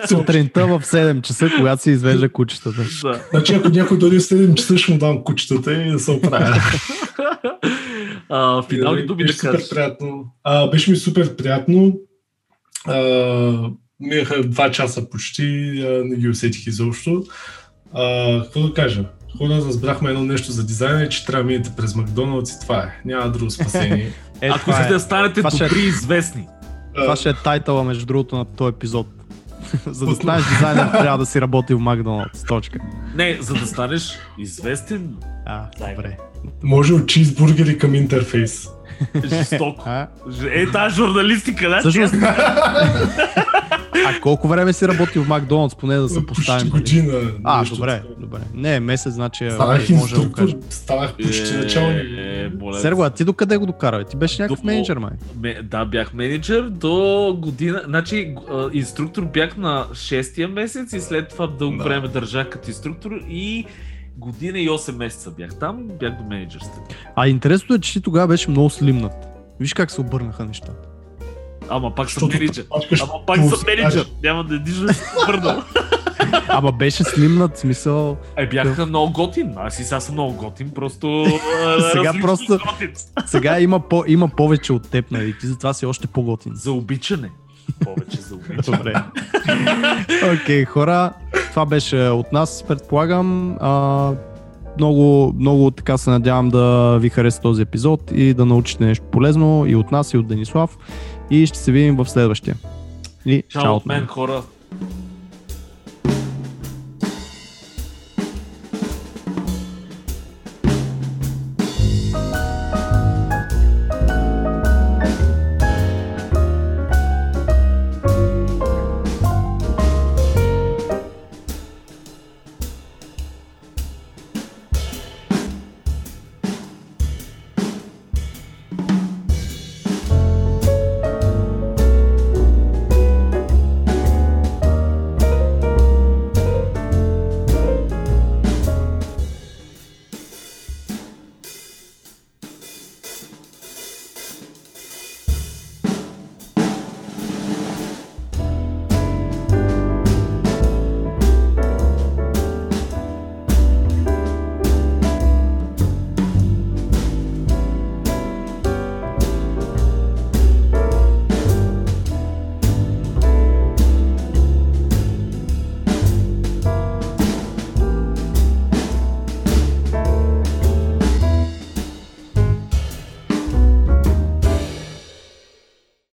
Сутринта в 7 часа, когато се извежда кучетата. Да. Значи ако някой дойде в 7 часа, ще му дам кучетата и да се оправя. а, финални думи да кажеш. Приятно. А, беше ми супер приятно. А, минаха два часа почти, а, не ги усетих изобщо. А, какво да кажа? Хора разбрахме едно нещо за дизайна че трябва да минете през Макдоналдс и това е. Няма друго спасение. [LAUGHS] е, Ако искате е. да станете това добри и известни. Това ще е тайтъла, между другото, на този епизод. [LAUGHS] за да станеш дизайнер, трябва да си работи в Макдоналдс. Точка. Не, за да станеш известен. А, добре. Може от чизбургери към интерфейс. Жестоко. Е, тази журналистика, да? Всъщност... [LAUGHS] а колко време си работил в Макдоналдс, поне да се поставим? Почти година. А, добре, добре. Не, месец, значи... Станах инструктор, станах почти е, началник. Серго, а ти до къде го докара? Ти беше някакъв менеджер, май? Да, бях менеджер до година. Значи, инструктор бях на 6-я месец и след това дълго време държах като инструктор и година и 8 месеца бях там, бях до менеджерството. А интересното е, че ти тогава беше много слимнат. Виж как се обърнаха нещата. Ама пак съм менеджер. Ама пак съм менеджер. Няма да нищо върна. [LAUGHS] Ама беше слимнат, смисъл. Е, бях много готин. Аз и сега съм много готин, просто. [LAUGHS] сега просто. Сега има, по, има повече от теб, нали? Ти затова си още по-готин. За обичане. Повече за обичане. Добре. [LAUGHS] Окей, okay, хора, това беше от нас, предполагам. А, много, много така се надявам да ви хареса този епизод и да научите нещо полезно и от нас, и от Денислав. И ще се видим в следващия. И чао, чао от мен, хора.